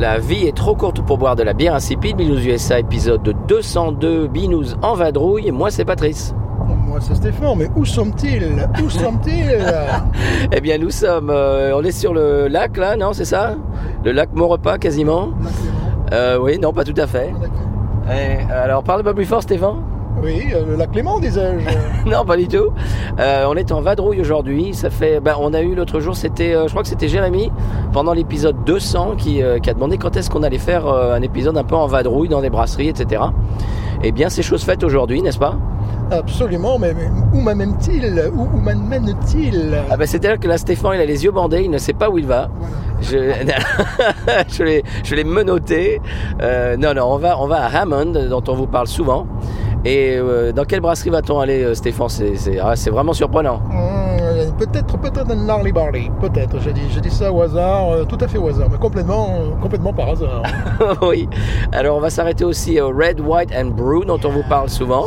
La vie est trop courte pour boire de la bière insipide. Binous USA épisode 202. Binous en vadrouille. Moi, c'est Patrice. Moi, c'est Stéphane, mais où sont-ils Où sont-ils Eh bien, nous sommes. euh, on est sur le lac, là, non C'est ça? Le lac Maurepas, quasiment. Euh, oui, non, pas tout à fait. Eh, alors, parle pas plus fort, Stéphane. Oui, euh, le lac Clément, disais-je. Non, pas du tout. Euh, on est en vadrouille aujourd'hui. Ça fait, ben, on a eu l'autre jour, c'était, euh, je crois que c'était Jérémy pendant l'épisode 200 qui, euh, qui a demandé quand est-ce qu'on allait faire euh, un épisode un peu en vadrouille dans des brasseries, etc. Eh bien, c'est chose faite aujourd'hui, n'est-ce pas? Absolument, mais, mais où m'amène-t-il? Où, où m'amène-t-il? Ah ben, c'est-à-dire que là, Stéphane, il a les yeux bandés, il ne sait pas où il va. Je, je l'ai, je l'ai menotté. Euh, non, non, on va, on va à Hammond, dont on vous parle souvent. Et euh, dans quelle brasserie va-t-on aller, euh, Stéphane? C'est, ah, c'est vraiment surprenant. Hum, Peut-être, peut-être un Gnarly Barley. Peut-être. Je dis, je dis ça au hasard, euh, tout à fait au hasard, mais complètement, euh, complètement par hasard. oui. Alors, on va s'arrêter aussi au Red, White and Brew, dont on vous parle souvent.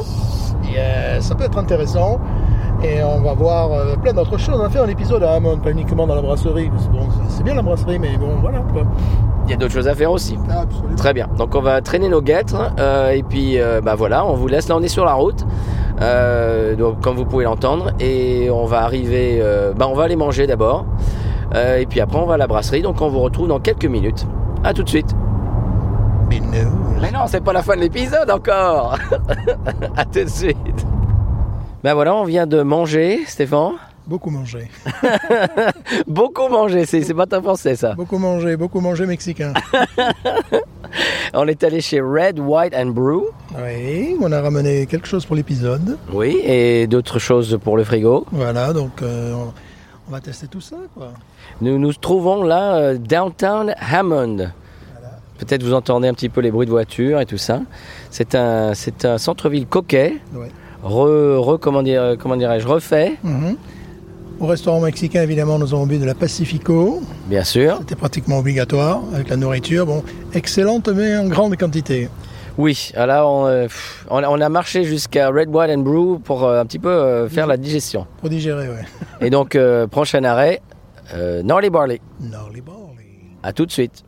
Euh, ça peut être intéressant. Et on va voir euh, plein d'autres choses. On a fait un épisode à Hammond, pas uniquement dans la brasserie. parce que bon, c'est- c'est bien la brasserie, mais bon, voilà. quoi. Il y a d'autres choses à faire aussi. Absolument. Très bien. Donc, on va traîner nos guêtres. euh, et puis, euh, bah voilà, on vous laisse. Là, on est sur la route. Euh, donc, comme vous pouvez l'entendre. Et on va arriver. euh, bah, on va aller manger d'abord. Euh, et puis après, on va à la brasserie. Donc, on vous retrouve dans quelques minutes. À tout de suite. Mais non. Mais non, c'est pas la fin de l'épisode encore. à tout de suite. Ben voilà, on vient de manger, Stéphane. Beaucoup mangé. Beaucoup mangé, c'est pas très français ça. Beaucoup mangé, beaucoup mangé mexicain. On est allé chez Red, White and Brew. Oui, on a ramené quelque chose pour l'épisode. Oui, et d'autres choses pour le frigo. Voilà, donc euh, on, va tester tout ça, quoi. Nous nous trouvons là, euh, downtown Hammond. Peut-être vous entendez un petit peu les bruits de voiture et tout ça. C'est un, un centre-ville coquet, Ouais. re, re- comment, dire, comment dirais-je, refait, Mhm. Au restaurant mexicain, évidemment, nous avons bu de la Pacifico. bien sûr. C'était pratiquement obligatoire avec la nourriture. Bon, excellente, mais en grande quantité. Oui, là on, euh, on, a- marché jusqu'à Red, White and Brew pour euh, un petit peu euh, faire la digestion. Pour digérer, ouais. Et donc, prochain arrêt, Gnarly Barley. Gnarly Barley. À tout de suite.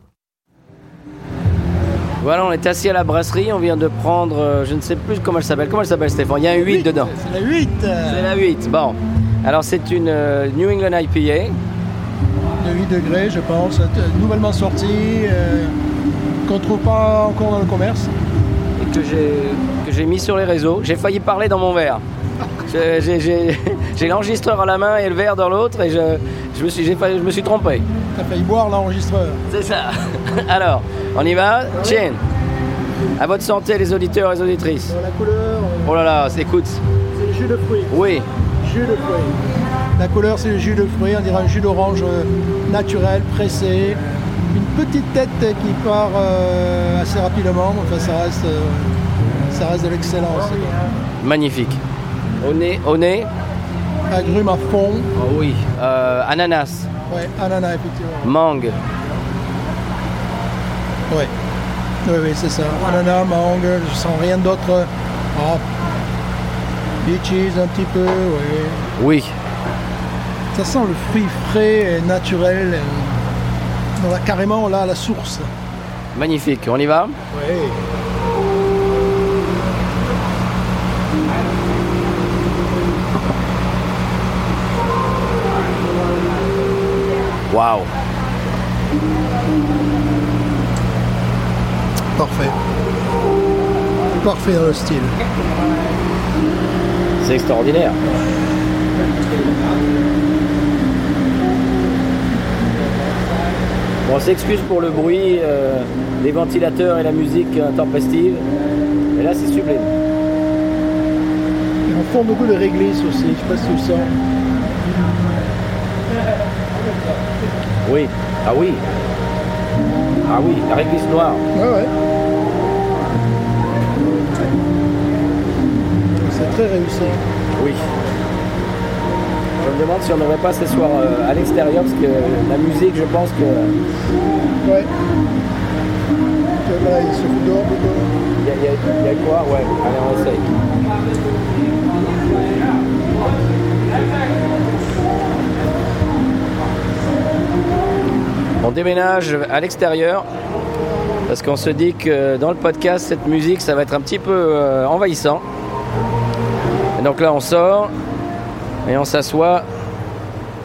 Voilà, on est assis à la brasserie, on vient de prendre, je ne sais plus comment elle s'appelle. Comment elle s'appelle Stéphane? Il y a un 8 dedans. C'est la 8 C'est la 8, bon. Alors c'est une euh, New England IPA. de 8 degrés, je pense. euh, Nouvellement sortie, euh, qu'on ne trouve pas encore dans le commerce. et que j'ai mis sur les réseaux. J'ai failli parler dans mon verre. J'ai l'enregistreur à la main et le verre dans l'autre et je, je, me suis, je me suis trompé. T'as failli boire l'enregistreur. C'est ça. Alors, on y va Chin. À votre santé les auditeurs et les auditrices. Euh, La couleur, euh, Oh là là, écoute. c'est le jus de fruits. Oui, Jus de fruits. La couleur, c'est le jus de fruits. On dirait un jus d'orange euh, naturel, pressé. Une petite tête qui part euh, assez rapidement. Enfin, ça reste, euh, ça reste de l'excellence. magnifique. Au nez, au nez. Agrumes à fond. Oh oui. Euh, ananas, Ouais, ananas, effectivement. mangue. Ouais. Oui, oui, c'est ça. Ananas, mangue, je sens rien d'autre. Ah. Peaches un petit peu, oui. Oui. Ça sent le fruit frais et naturel. Euh, on a carrément là la source. Magnifique, on y va Oui. Waouh Parfait. Parfait dans le style. C'est extraordinaire. Bon, on s'excuse pour le bruit, euh, les ventilateurs et la musique intempestive. Mais là, c'est sublime. Et on fond beaucoup de réglisse aussi, je sais pas si tu le sens. Oui. Ah oui. Ah oui, la réglisse noire. Ouais. Très réussi. Oui. Je me demande si on n'aurait pas ce soir euh, à l'extérieur, parce que la musique, je pense que. Ouais. Là, il se fout dehors plutôt. Il y, a- il y a- il y a quoi? Ouais, allez, on essaye. On déménage à l'extérieur parce qu'on se dit que dans le podcast, cette musique, ça va être un petit peu euh, envahissant. Donc là, on sort et on s'assoit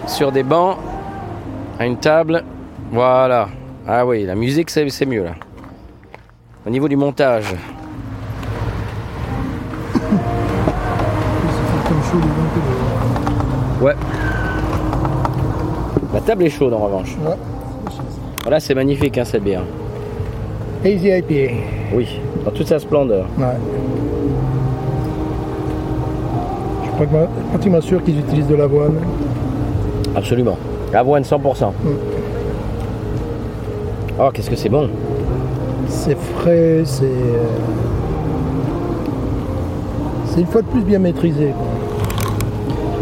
sur des bancs à une table. Voilà. Ah oui, la musique, c'est mieux là. Au niveau du montage. Ouais. La table est chaude en revanche. Ouais. Voilà, c'est magnifique hein, cette bière. Hazy IPA. Oui, dans toute sa splendeur. Ouais. Pratiquement- sûr qu'ils utilisent de l'avoine. Absolument. Avoine 100%. Oh, qu'est-ce que c'est bon. C'est frais, c'est. euh, C'est une fois de plus bien maîtrisé. quoi.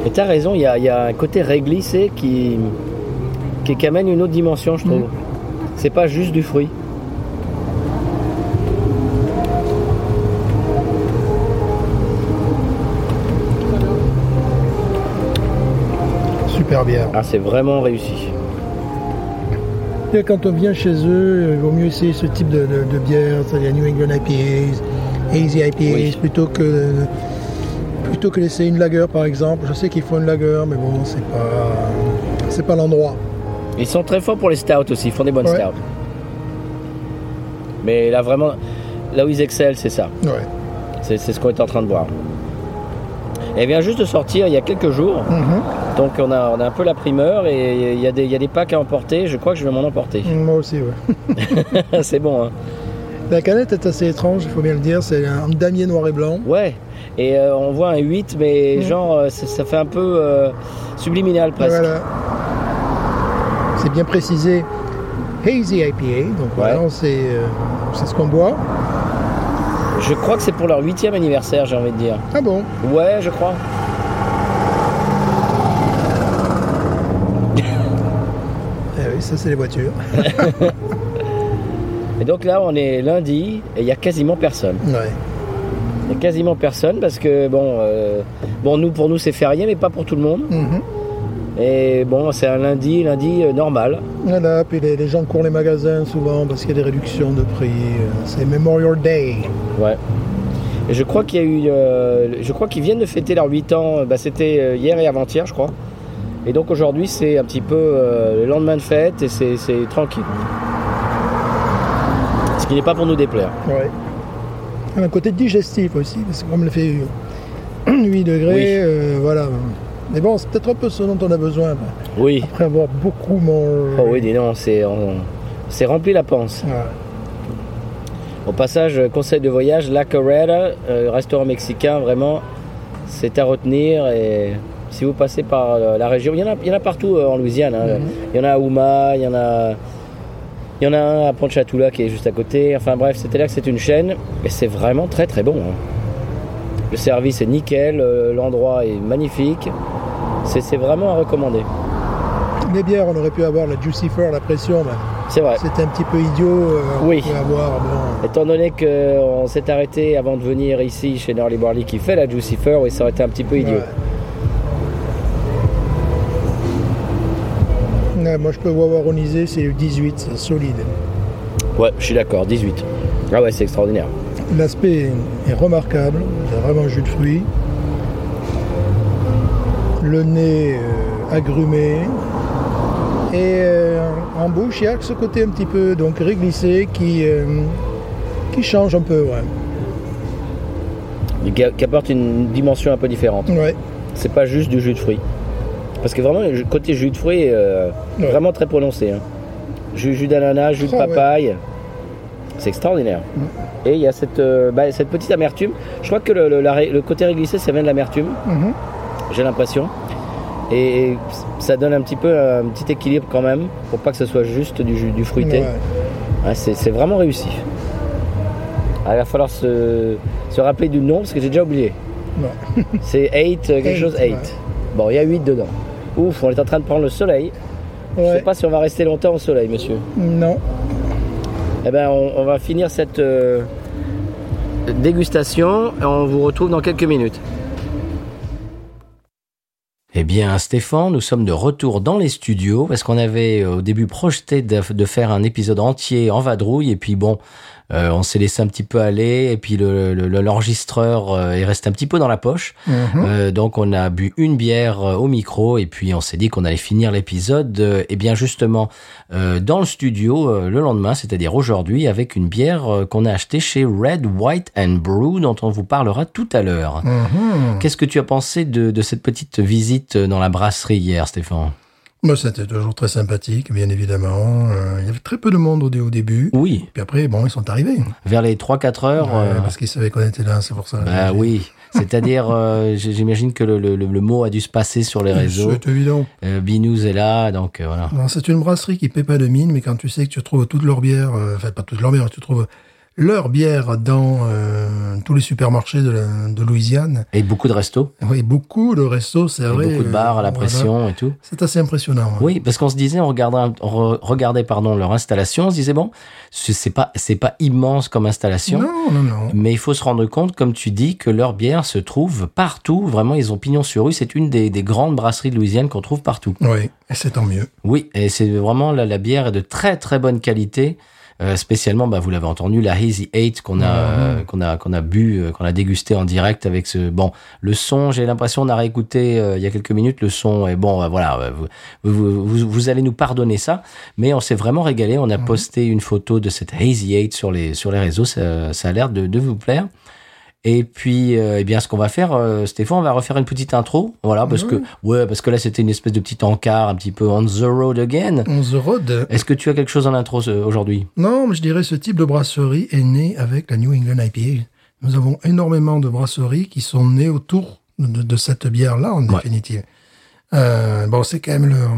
Et t'as raison, il y y a un côté réglissé qui, qui, qui amène une autre dimension, je trouve. C'est pas juste du fruit. Super bière. Ah, c'est vraiment réussi. Et quand on vient chez eux, il vaut mieux essayer ce type de, de- de bière, c'est-à-dire New England IPAs, Hazy IPAs, Oui. plutôt que plutôt que d'essayer une lager par exemple. Je sais qu'il faut une lager, mais bon, c'est pas c'est pas l'endroit. Ils sont très forts pour les stouts aussi, ils font des bonnes Ouais. stouts. Mais là, vraiment, là où ils excellent, c'est ça. Ouais. C'est c'est ce qu'on est en train de voir. Elle vient juste de sortir il y a quelques jours. Mhm. Donc on a, on a un peu la primeur et il y, a des- il y a des packs à emporter. Je crois que je vais m'en emporter. Moi aussi, ouais. c'est bon, hein La canette est assez étrange, il faut bien le dire. C'est un damier noir et blanc. Ouais. Et euh, on voit un 8, mais Mm. genre, euh, ça, fait un peu euh, subliminal presque. Voilà. C'est bien précisé. Hazy IPA, donc voilà, c'est euh, ce qu'on boit. Je crois que c'est pour leur 8 anniversaire, j'ai envie de dire. Ah bon? Ouais, je crois. Eh oui, ça c'est les voitures. Et donc là, on est lundi et il y a quasiment personne. Ouais. Il y a quasiment personne parce que, bon, euh, bon nous, pour nous, c'est férié, mais pas pour tout le monde. Mhm. Et bon, c'est un lundi, lundi euh, normal. Voilà, puis les, les gens courent les magasins souvent parce qu'il y a des réductions de prix. euh, C'est Memorial Day. Ouais. Et je crois qu'il y a eu. euh, je crois qu'ils viennent de fêter leurs 8 ans. Bah, C'était hier et avant-hier, je crois. Et donc aujourd'hui, c'est un petit peu euh, le lendemain de fête et c'est c'est tranquille. Ce qui n'est pas pour nous déplaire. Ouais. Un côté digestif aussi, parce que comme le fait 8 degrés, Oui. euh, voilà. Mais bon, c'est peut-être un peu ce dont on a besoin. Oui. Après avoir beaucoup mangé. Oh oui, dis non, c'est on- rempli la panse. Ouais. Au passage, euh, conseil de voyage, La Carrera, euh, restaurant mexicain, vraiment, c'est à retenir. Et si vous passez par euh, la région, il y en a, il y en a partout euh, en Louisiane. hein. Mhm. Il y en a à Houma, il y en a, il y en a un à Pontchatoula qui est juste à côté. Enfin bref, c'était là que c'est une chaîne et c'est vraiment très très bon. hein. Le service est nickel, euh, l'endroit est magnifique. C'est vraiment à recommander. Les bières, on aurait pu avoir la Juicy Fur, la pression, C'est vrai. c'était un petit peu idiot. euh, Oui. Avoir, Étant donné qu'on s'est arrêté avant de venir ici chez Norley Barley qui fait la Juicy Fur, oui, ça aurait été un petit peu idiot. ouais. Moi, je peux avoir onisé, c'est le 18, c'est solide. Ouais, je suis d'accord, 18. Ah ouais, c'est extraordinaire. L'aspect est remarquable, c'est vraiment un jus de fruits. Le nez euh, agrumé. Et euh, en bouche, il y a ce côté un petit peu donc réglissé qui, euh, qui change un peu. Ouais. Qui apporte une dimension un peu différente. Ouais. C'est pas juste du jus de fruits. Parce que vraiment, le côté jus de fruits est euh, Ouais. vraiment très prononcé. hein. Jus, jus d'ananas, jus de ouais. papaye. C'est extraordinaire. Et il y a cette, euh, bah, cette petite amertume. Je crois que le, le- la ré- le côté réglissé, ça vient de l'amertume, Mhm. j'ai l'impression. Et ça donne un petit peu un petit équilibre quand même, pour pas que ce soit juste du, fruité. Ouais. Ouais, c'est vraiment réussi. Ah, il va falloir se, se rappeler du nom parce que j'ai déjà oublié. Ouais. C'est 8, quelque Eight, chose 8. Bon, il y a 8 dedans. Ouf, on est en train de prendre le soleil. Je Ouais. sais pas si on va rester longtemps au soleil, monsieur. Non. Eh ben, on, on va finir cette euh, dégustation et on vous retrouve dans quelques minutes. Eh bien, Stéphane, nous sommes de retour dans les studios parce qu'on avait euh, au début projeté de, de faire un épisode entier en vadrouille et puis bon, euh, on s'est laissé un petit peu aller et puis le- le- le- l'enregistreur euh, est resté un petit peu dans la poche. Mhm. Euh, donc on a bu une bière euh, au micro et puis on s'est dit qu'on allait finir l'épisode euh, et bien justement euh, dans le studio euh, le lendemain, c'est-à-dire aujourd'hui avec une bière qu'on a achetée chez Red, White and Brew dont on vous parlera tout à l'heure. Mhm. Qu'est-ce que tu as pensé de, de cette petite visite dans la brasserie hier, Stéphane? Moi, c'était toujours très sympathique, bien évidemment. Euh, il y avait très peu de monde au, dé- au début. Oui, Puis après, bon, ils sont arrivés. vers les 3-4 heures. Ouais, euh, Parce qu'ils savaient qu'on était là, c'est pour ça. bah oui, c'est-à-dire euh, j'imagine que le, le- le- mot a dû se passer sur les réseaux. C'est évident. Euh, Binous est là, donc euh, voilà. C'est une brasserie qui paie pas de mine, mais quand tu sais que tu trouves toutes leurs bières, euh, enfin pas toutes leurs bières, tu trouves leur bière dans euh, tous les supermarchés de, la- de Louisiane. Et beaucoup de restos, Oui, beaucoup de restos, c'est vrai. beaucoup de bars à la voilà. pression et tout. C'est assez impressionnant. Oui, parce qu'on se disait, on regardait, on regardait pardon leur installation, on se disait bon, c'est c'est pas c'est pas immense comme installation, Non, non, non. mais il faut se rendre compte, comme tu dis, que leur bière se trouve partout. Vraiment, ils ont pignon sur rue. C'est une des, des grandes brasseries de Louisiane qu'on trouve partout. Oui, et c'est tant mieux. Oui, et c'est vraiment la, la bière est de très très bonne qualité. Euh, spécialement, bah, vous l'avez entendu, la Hazy 8 qu'on a, euh, qu'on a, qu'on a bu, euh, qu'on a dégusté en direct avec ce. Bon, le son, j'ai l'impression, on a réécouté euh, il y a quelques minutes. Le son est bon, voilà. Vous, vous, vous, vous allez nous pardonner ça, mais on s'est vraiment régalé. On a posté une photo de cette Hazy 8 sur les sur les réseaux. Ça, ça a l'air de, de vous plaire. Et puis, euh, eh bien, ce qu'on va faire, euh, Stéphane, on va refaire une petite intro, voilà, parce que, ouais, parce que là, c'était une espèce de petit encart, un petit peu on the road again. On the road. Est-ce que tu as quelque chose en intro aujourd'hui? Non, mais je dirais ce type de brasserie est né avec la New England IPA. Nous avons énormément de brasseries qui sont nées autour de, de cette bière-là, en Ouais. définitive. Euh, bon, c'est quand même leur,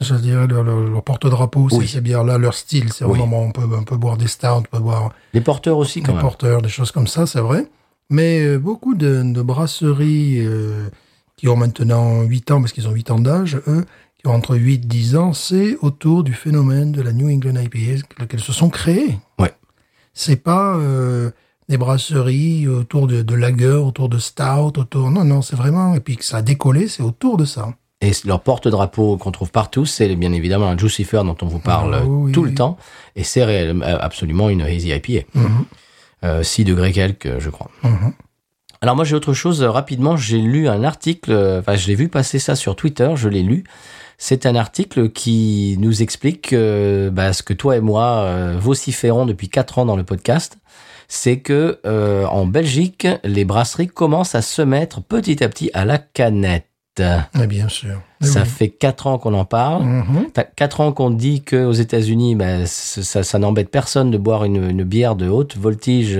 je dirais leur, porte-drapeau, c'est ces bières-là, leur style. C'est Oui. vraiment, on peut, on peut boire des stouts, on peut boire Les porteurs aussi, quand des même. porteurs, des choses comme ça, c'est vrai. Mais euh, beaucoup de, de brasseries euh, qui ont maintenant 8 ans, parce qu'ils ont 8 ans d'âge, eux, qui ont entre 8 et 10 ans, c'est autour du phénomène de la New England IPA qu'elles se sont créées. Ouais. C'est pas euh, des brasseries autour de, de lager, autour de stout, autour... Non, non, c'est vraiment... Et puis que ça a décollé, c'est autour de ça. Et leur porte-drapeau qu'on trouve partout, c'est bien évidemment un Jucifer dont on vous parle Ah, euh, oui. tout le temps. Et c'est euh, absolument une Hazy IPA. Mhm. Euh, 6 degrés quelques, je crois. Mhm. Alors moi j'ai autre chose euh, rapidement, j'ai lu un article, euh, enfin je l'ai vu passer ça sur Twitter, je l'ai lu. C'est un article qui nous explique euh, bah, ce que toi et moi euh, vociférons depuis quatre ans dans le podcast, c'est que euh, en Belgique, les brasseries commencent à se mettre petit à petit à la canette. Mais bien sûr. Mais Ça oui. fait quatre ans qu'on en parle. Mhm. T'as quatre ans qu'on dit qu'aux États-Unis, ben, ça, ça n'embête personne de boire une, une bière de haute voltige,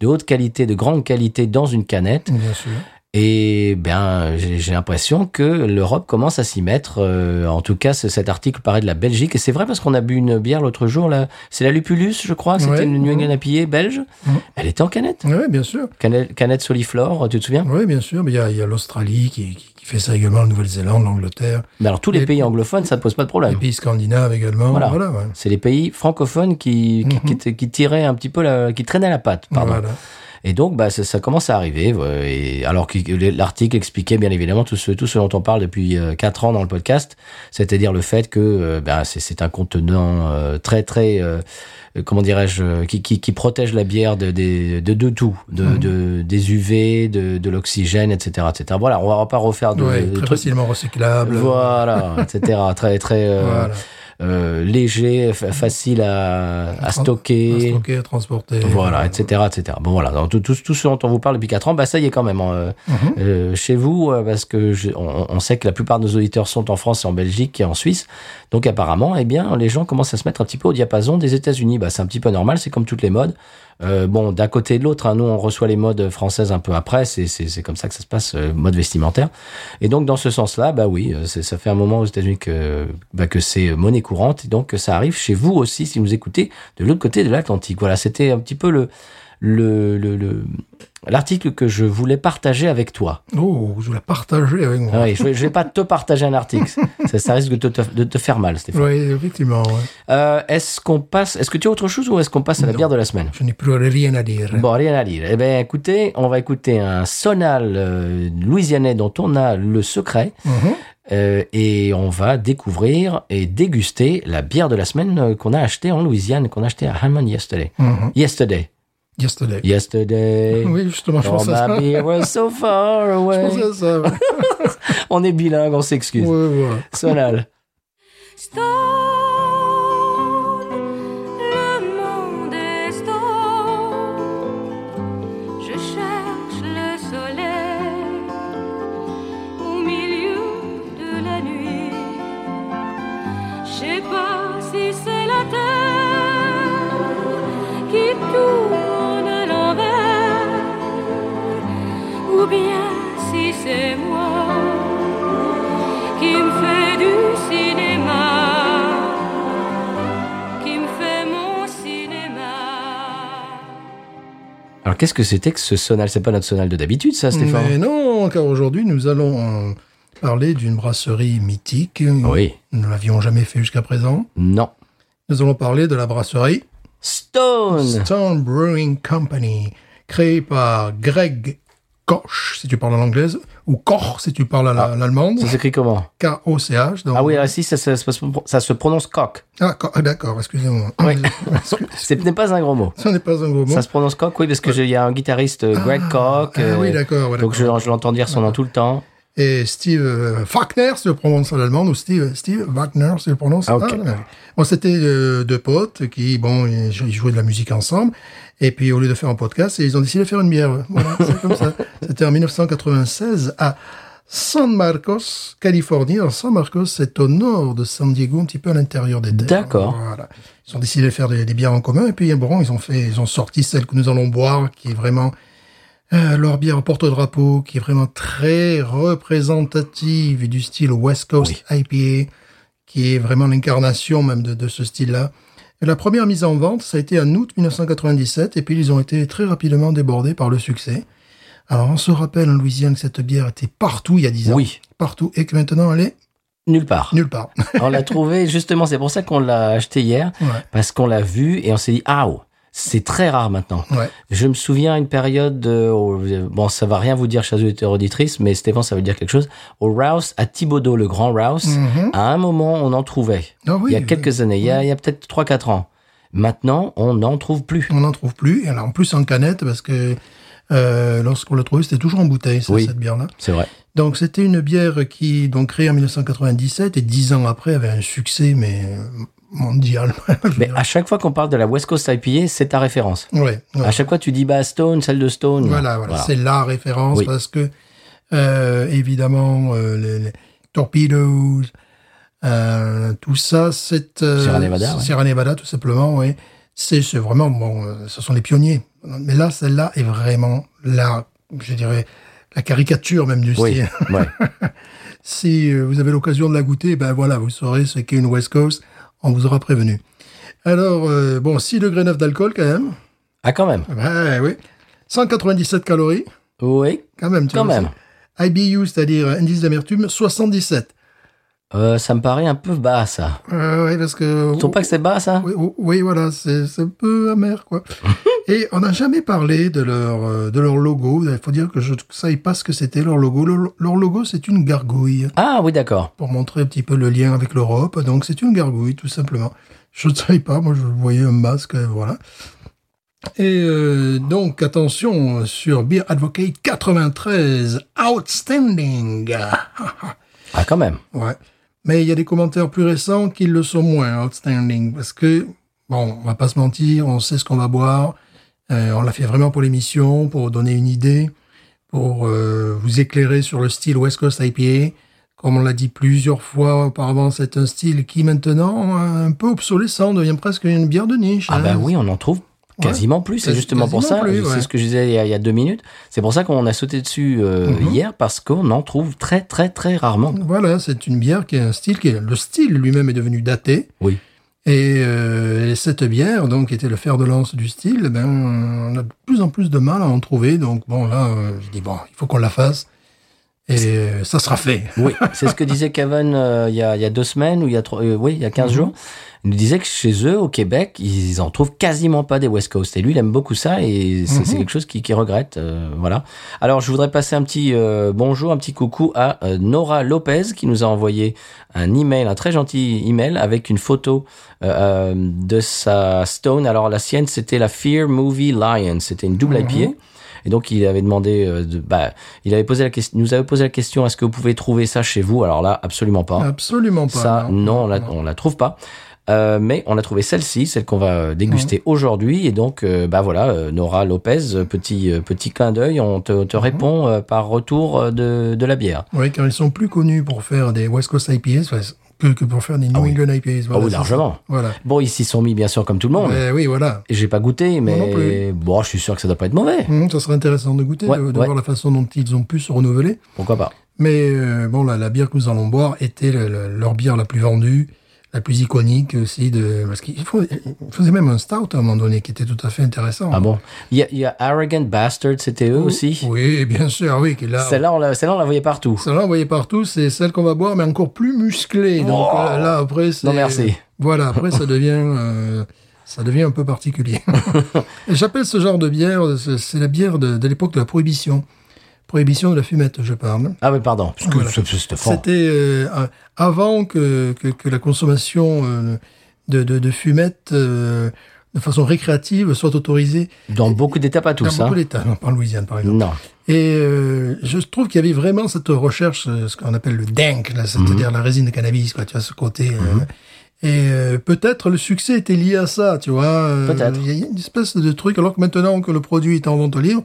de haute qualité, de grande qualité dans une canette. Bien sûr. Et ben, j'ai l'impression que l'Europe commence à s'y mettre. euh, en tout cas, ce- cet article paraît de la Belgique. Et c'est vrai parce qu'on a bu une bière l'autre jour. là. C'est la Lupulus, je crois. C'était Ouais. une New England IPA belge. Mhm. Elle était en canette. Oui, bien sûr. Canette, canette Soliflore, tu te souviens? Oui, bien sûr. Mais il y a, il y a l'Australie qui, qui, qui fait ça également, la Nouvelle-Zélande, l'Angleterre. Mais alors, tous les pays anglophones, ça ne pose pas de Les problème. pays scandinaves également. Voilà. Voilà. ouais. C'est les pays francophones qui, qui, Mhm. qui, qui tiraient un petit peu, la, qui traînaient la patte. Pardon. Voilà. Et donc, bah, ça, ça commence à arriver. Et alors que l'article expliquait bien évidemment tout ce, tout ce dont on parle depuis euh, quatre ans dans le podcast, c'est-à-dire le fait que euh, bah, c'est un contenant euh, très très comment dirais-je qui, qui, qui protège la bière de de, de, de tout, de, de des UV, de, de l'oxygène, etc., etc. Voilà, on va pas refaire de, Ouais, très trucs. facilement recyclable. Voilà, etc. Très très euh, Voilà. euh, léger, fa- facile à, à À stocker. stocker, à transporter. Voilà, etc., etc. Bon voilà, tout, tout, tout ce dont on vous parle depuis 4 ans, bah ça y est quand même euh, Mhm. euh, chez vous, euh, parce que je- on, on sait que la plupart de nos auditeurs sont en France, et en Belgique et en Suisse. Donc apparemment, eh bien, les gens commencent à se mettre un petit peu au diapason des États-Unis. Bah c'est un petit peu normal, c'est comme toutes les modes. Euh, bon, d'un côté et de l'autre, hein, nous on reçoit les modes françaises un peu après, c'est comme ça que ça se passe, euh, mode vestimentaire. Et donc dans ce sens-là, bah oui, euh, ça fait un moment aux États-Unis que bah, que c'est monnaie courante, et donc ça arrive chez vous aussi si vous écoutez de l'autre côté de l'Atlantique. Voilà, c'était un petit peu le le le- le- l'article que je voulais partager avec toi. Oh, je l'ai partagé avec moi. Ah oui, je vais, je vais pas te partager un article, ça, ça risque de te, de te faire mal, Stéphane. Oui, effectivement. ouais. Euh, est-ce qu'on passe, est-ce que tu as autre chose ou est-ce qu'on passe à la Non. bière de la semaine? Je n'ai plus rien à dire. Bon, rien à dire. Eh bien, écoutez, on va écouter un sonal euh, louisianais dont on a le secret. Mhm. Euh, et on va découvrir et déguster la bière de la semaine euh, qu'on a achetée en Louisiane, qu'on a achetée à Hammond yesterday. Mhm. Yesterday. Yesterday. Yesterday. Oui, justement, je pensais à ça. my beer was so far Je away. pensais à ça. ouais. On est bilingue, on s'excuse. Ouais, voilà. Sonal. Stone, Alors, qu'est-ce que c'était que ce sonal? C'est pas notre sonal de d'habitude, ça, Stéphane Mais non, car aujourd'hui, nous allons euh, parler d'une brasserie mythique. Oui. Nous ne l'avions jamais fait jusqu'à présent. Non. Nous allons parler de la brasserie Stone. Stone Brewing Company, créée par Greg Koch, si tu parles en anglaise, ou Koch, si tu parles à Ah. l'allemande. Ça s'écrit comment K-O-C-H. donc- Ah oui, ah, si, ça, ça- ça se- ça se prononce coq. Ah, ah, d'accord, excusez-moi. Oui. Excuse- Ce n'est pas un gros mot. Ça n'est pas un gros mot. Ça se prononce coq, oui, parce que j'ai- il y a un guitariste, euh, Greg Koch. Ah euh, oui, d'accord. ouais, donc je, d'accord. je l'entends dire son nom tout le temps. Et Steve euh, Wagner, si je le prononce à l'allemande, ou Steve, Steve Wagner, si je le prononce. Ah, ok. ouais. Bon, c'était euh, deux potes qui, bon, ils ils jouaient de la musique ensemble. Et puis, au lieu de faire un podcast, ils ont décidé de faire une bière. Voilà, c'est comme ça. C'était en 1996 à San Marcos, Californie. Alors, San Marcos, c'est au nord de San Diego, un petit peu à l'intérieur des terres. D'accord. Voilà. Ils ont décidé de faire des, des bières en commun. Et puis, bon, ils ont fait, ils ont sorti celle que nous allons boire, qui est vraiment euh, leur bière en porte-drapeau, qui est vraiment très représentative du style West Coast IPA, qui est vraiment l'incarnation même de, de ce style-là. La première mise en vente, ça a été en août 1997, et puis ils ont été très rapidement débordés par le succès. Alors on se rappelle en Louisiane que cette bière était partout il y a 10 ans. Oui. Partout, et que maintenant elle est Nulle part. nulle part. on l'a trouvé, justement, c'est pour ça qu'on l'a acheté hier, ouais, parce qu'on l'a vu et on s'est dit, ah, oh, c'est très rare maintenant. ouais. Je me souviens à une période, de- au- bon, ça va rien vous dire, chers auditeurs auditrices, mais Stéphane, ça veut dire quelque chose. Au Rouse, à Thibaudot, le grand Rouse, Mhm. à un moment, on en trouvait. Ah oui, il y a oui. quelques années, il y a, il y a peut-être 3-4 ans. Maintenant, on n'en trouve plus. On n'en trouve plus. Et alors, en plus en canette, parce que euh, lorsqu'on l'a trouvé, c'était toujours en bouteille, ça, Oui. cette bière-là. C'est vrai. Donc c'était une bière qui, donc créée en 1997 et dix ans après avait un succès mais euh, mondial. Mais à chaque fois qu'on parle de la West Coast IPA, c'est ta référence. ouais. À chaque fois, tu dis, bah, Stone, celle de Stone. Voilà, voilà, c'est la référence Oui. parce que euh, évidemment euh, les, les torpedoes, euh, tout ça, c'est Sierra Nevada, ouais. Sierra Nevada, tout simplement, oui. C'est vraiment bon, ce sont les pionniers. Mais là, celle-là est vraiment la, je dirais, la caricature même du Oui, style. ouais. Si vous avez l'occasion de la goûter, ben voilà, vous saurez ce qu'est une West Coast. On vous aura prévenu. Alors, euh, bon, 6 degrés 9 d'alcool quand même. Ah, quand même. Ben oui. 197 calories, Oui, quand même. tu quand vois, même. IBU, c'est-à-dire indice d'amertume, 77. Euh, ça me paraît un peu bas, ça. Euh, oui, parce que... Tu trouves pas que c'est bas, ça? Oui, oui, voilà, c'est c'est un peu amer, quoi. Et on n'a jamais parlé de leur, euh, de leur logo. Il faut dire que je ne savais pas ce que c'était leur logo. Leur, leur logo, c'est une gargouille. Ah oui, d'accord. Pour montrer un petit peu le lien avec l'Europe. Donc, c'est une gargouille, tout simplement. Je ne savais pas. Moi, je voyais un masque, euh, voilà. Et euh, donc, attention, sur Beer Advocate 93, Outstanding. Ah, quand même. Ouais. Mais il y a des commentaires plus récents qui le sont moins outstanding parce que bon, on va pas se mentir, on sait ce qu'on va boire. Euh, on l'a fait vraiment pour l'émission, pour donner une idée, pour euh, vous éclairer sur le style West Coast IPA. Comme on l'a dit plusieurs fois auparavant, c'est un style qui maintenant un peu obsolescent devient presque une bière de niche. Ah hein. bah oui, on en trouve quasiment plus. C'est justement pour ça. ouais. C'est ce que je disais il y a, il y a deux minutes. C'est pour ça qu'on a sauté dessus euh, Mhm. hier parce qu'on en trouve très très très rarement. Voilà, c'est une bière qui est un style qui est, le style lui-même est devenu daté. Oui. Et euh, cette bière, donc, était le fer de lance du style, ben, on a de plus en plus de mal à en trouver. Donc, bon, là, euh, je dis, bon, il faut qu'on la fasse. Et euh, ça sera fait. Oui, c'est ce que disait Kevin euh, il, y a, il y a deux semaines ou il y a trois, euh, oui, il y a Mhm. 15 jours. Il nous disait que chez eux, au Québec, ils en trouvent quasiment pas des West Coast. Et lui, il aime beaucoup ça et c'est Mhm. quelque chose qu'il regrette. euh, voilà. Alors, je voudrais passer un petit euh, bonjour, un petit coucou à euh, Nora Lopez qui nous a envoyé un email, un très gentil email avec une photo de sa Stone. Alors, la sienne, c'était la Fear Movie Lion. C'était une double IPA. Et donc il avait demandé, euh, de, bah, il avait posé la question, nous avait posé la question, est-ce que vous pouvez trouver ça chez vous? Alors là, absolument pas. Absolument pas. ça, non, on la, on la trouve pas. Euh, mais on a trouvé celle-ci, celle qu'on va euh, déguster aujourd'hui. Et donc, euh, bah voilà, euh, Nora Lopez, petit petit clin d'œil, on te, Mhm. répond par retour de, de la bière. Oui, car ils sont plus connus pour faire des West Coast IPAs que, que pour faire des New oui. England IPAs. Voilà, oui, largement. Voilà. Bon, ils s'y sont mis bien sûr comme tout le monde. Ouais, oui, voilà. Et J'ai pas goûté, mais bon, je suis sûr que ça doit pas être mauvais. Hum, ça serait intéressant de goûter, Ouais, de, de ouais. voir la façon dont ils ont pu se renouveler. Pourquoi pas Mais euh, bon, la, la bière que nous allons boire était le- le- leur bière la plus vendue, la plus iconique aussi. De, parce qu'ils faisaient même un stout à un moment donné qui était tout à fait intéressant. Ah bon? Il y a, il y a Arrogant Bastard, c'était eux aussi? Oui, bien sûr, oui. Qui là, Celle-là, on la, celle-là, on la voyait partout. Celle-là, on voyait partout, c'est celle qu'on va boire, mais encore plus musclée. Donc Oh. euh, là, après, c'est... Non, merci. Voilà, après, ça devient... euh, ça devient un peu particulier. J'appelle ce genre de bière, c'est c'est la bière de, de l'époque de la prohibition. Prohibition de la fumette, je parle. Ah oui, pardon. Parce que Voilà. c'était euh, avant que, que, que la consommation euh, de, de, de fumette euh, de façon récréative soit autorisée Dans beaucoup d'étapes à dans tous, beaucoup hein. d'États, non, pas en Louisiane par exemple. Non. Et je trouve qu'il y avait vraiment cette recherche, ce qu'on appelle le dank, c'est-à-dire la résine de cannabis, quoi, tu vois, ce côté. euh, et euh, peut-être le succès était lié à ça, tu vois. Peut-être. Il y a une espèce de truc, alors que maintenant que le produit est en vente libre,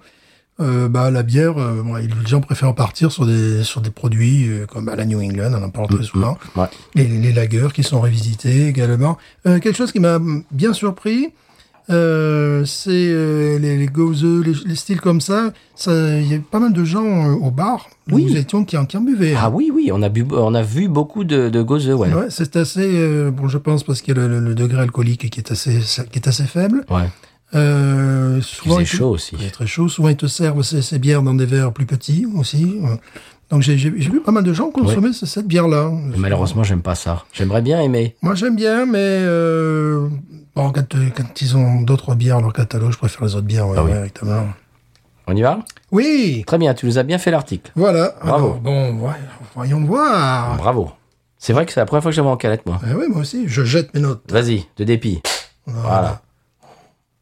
euh, bah, la bière, euh, bon, les gens préfèrent partir sur des, sur des produits euh, comme bah, la New England, on en parle très souvent. Ouais. Les, les lagers qui sont révisités également. Euh, quelque chose qui m'a bien surpris, euh, c'est euh, les, les gozeux, les, les styles comme ça. Ça, Il y a pas mal de gens euh, au bar où Oui. nous étions qui en, qui en buvaient. Ah oui, oui, on a, bu, on a vu beaucoup de, de gozeux, ouais. Ouais, c'est assez, euh, bon, je pense parce qu'il y a le, le- le degré alcoolique qui est assez, qui est assez faible. Ouais. Euh, souvent, il te- chaud aussi. Il très chaud. Souvent, ils te servent ces, ces bières dans des verres plus petits aussi. Donc, j'ai vu pas mal de gens consommer ce- cette bière-là. Malheureusement, j'aime pas ça. J'aimerais bien aimer. Moi, j'aime bien, mais euh, bon, quand, euh, quand ils ont d'autres bières dans leur catalogue, je préfère les autres bières, ouais, Ah oui. ouais. On y va? Oui, Très bien, tu nous as bien fait l'article. voilà. Bravo. Alors, bon, ouais, voyons voir. Bravo. C'est vrai que c'est la première fois que j'avais en calette, moi. Eh oui, moi aussi, je jette mes notes. Vas-y, de dépit. Voilà.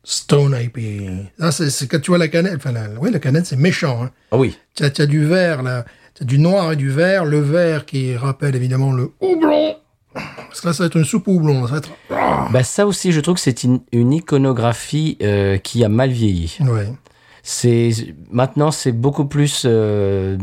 Stone IPA. Là, c'est quand tu vois la canette. Enfin, la, oui, la canette, c'est méchant. Hein. Ah oui. Tu as, du vert, là. Tu as du noir et du vert. Le vert qui rappelle évidemment le houblon. Parce que là, ça va être une soupe au houblon. Ça va être... Bah ça aussi, je trouve que c'est une, une iconographie euh, qui a mal vieilli. Ouais. C'est maintenant c'est beaucoup plus euh,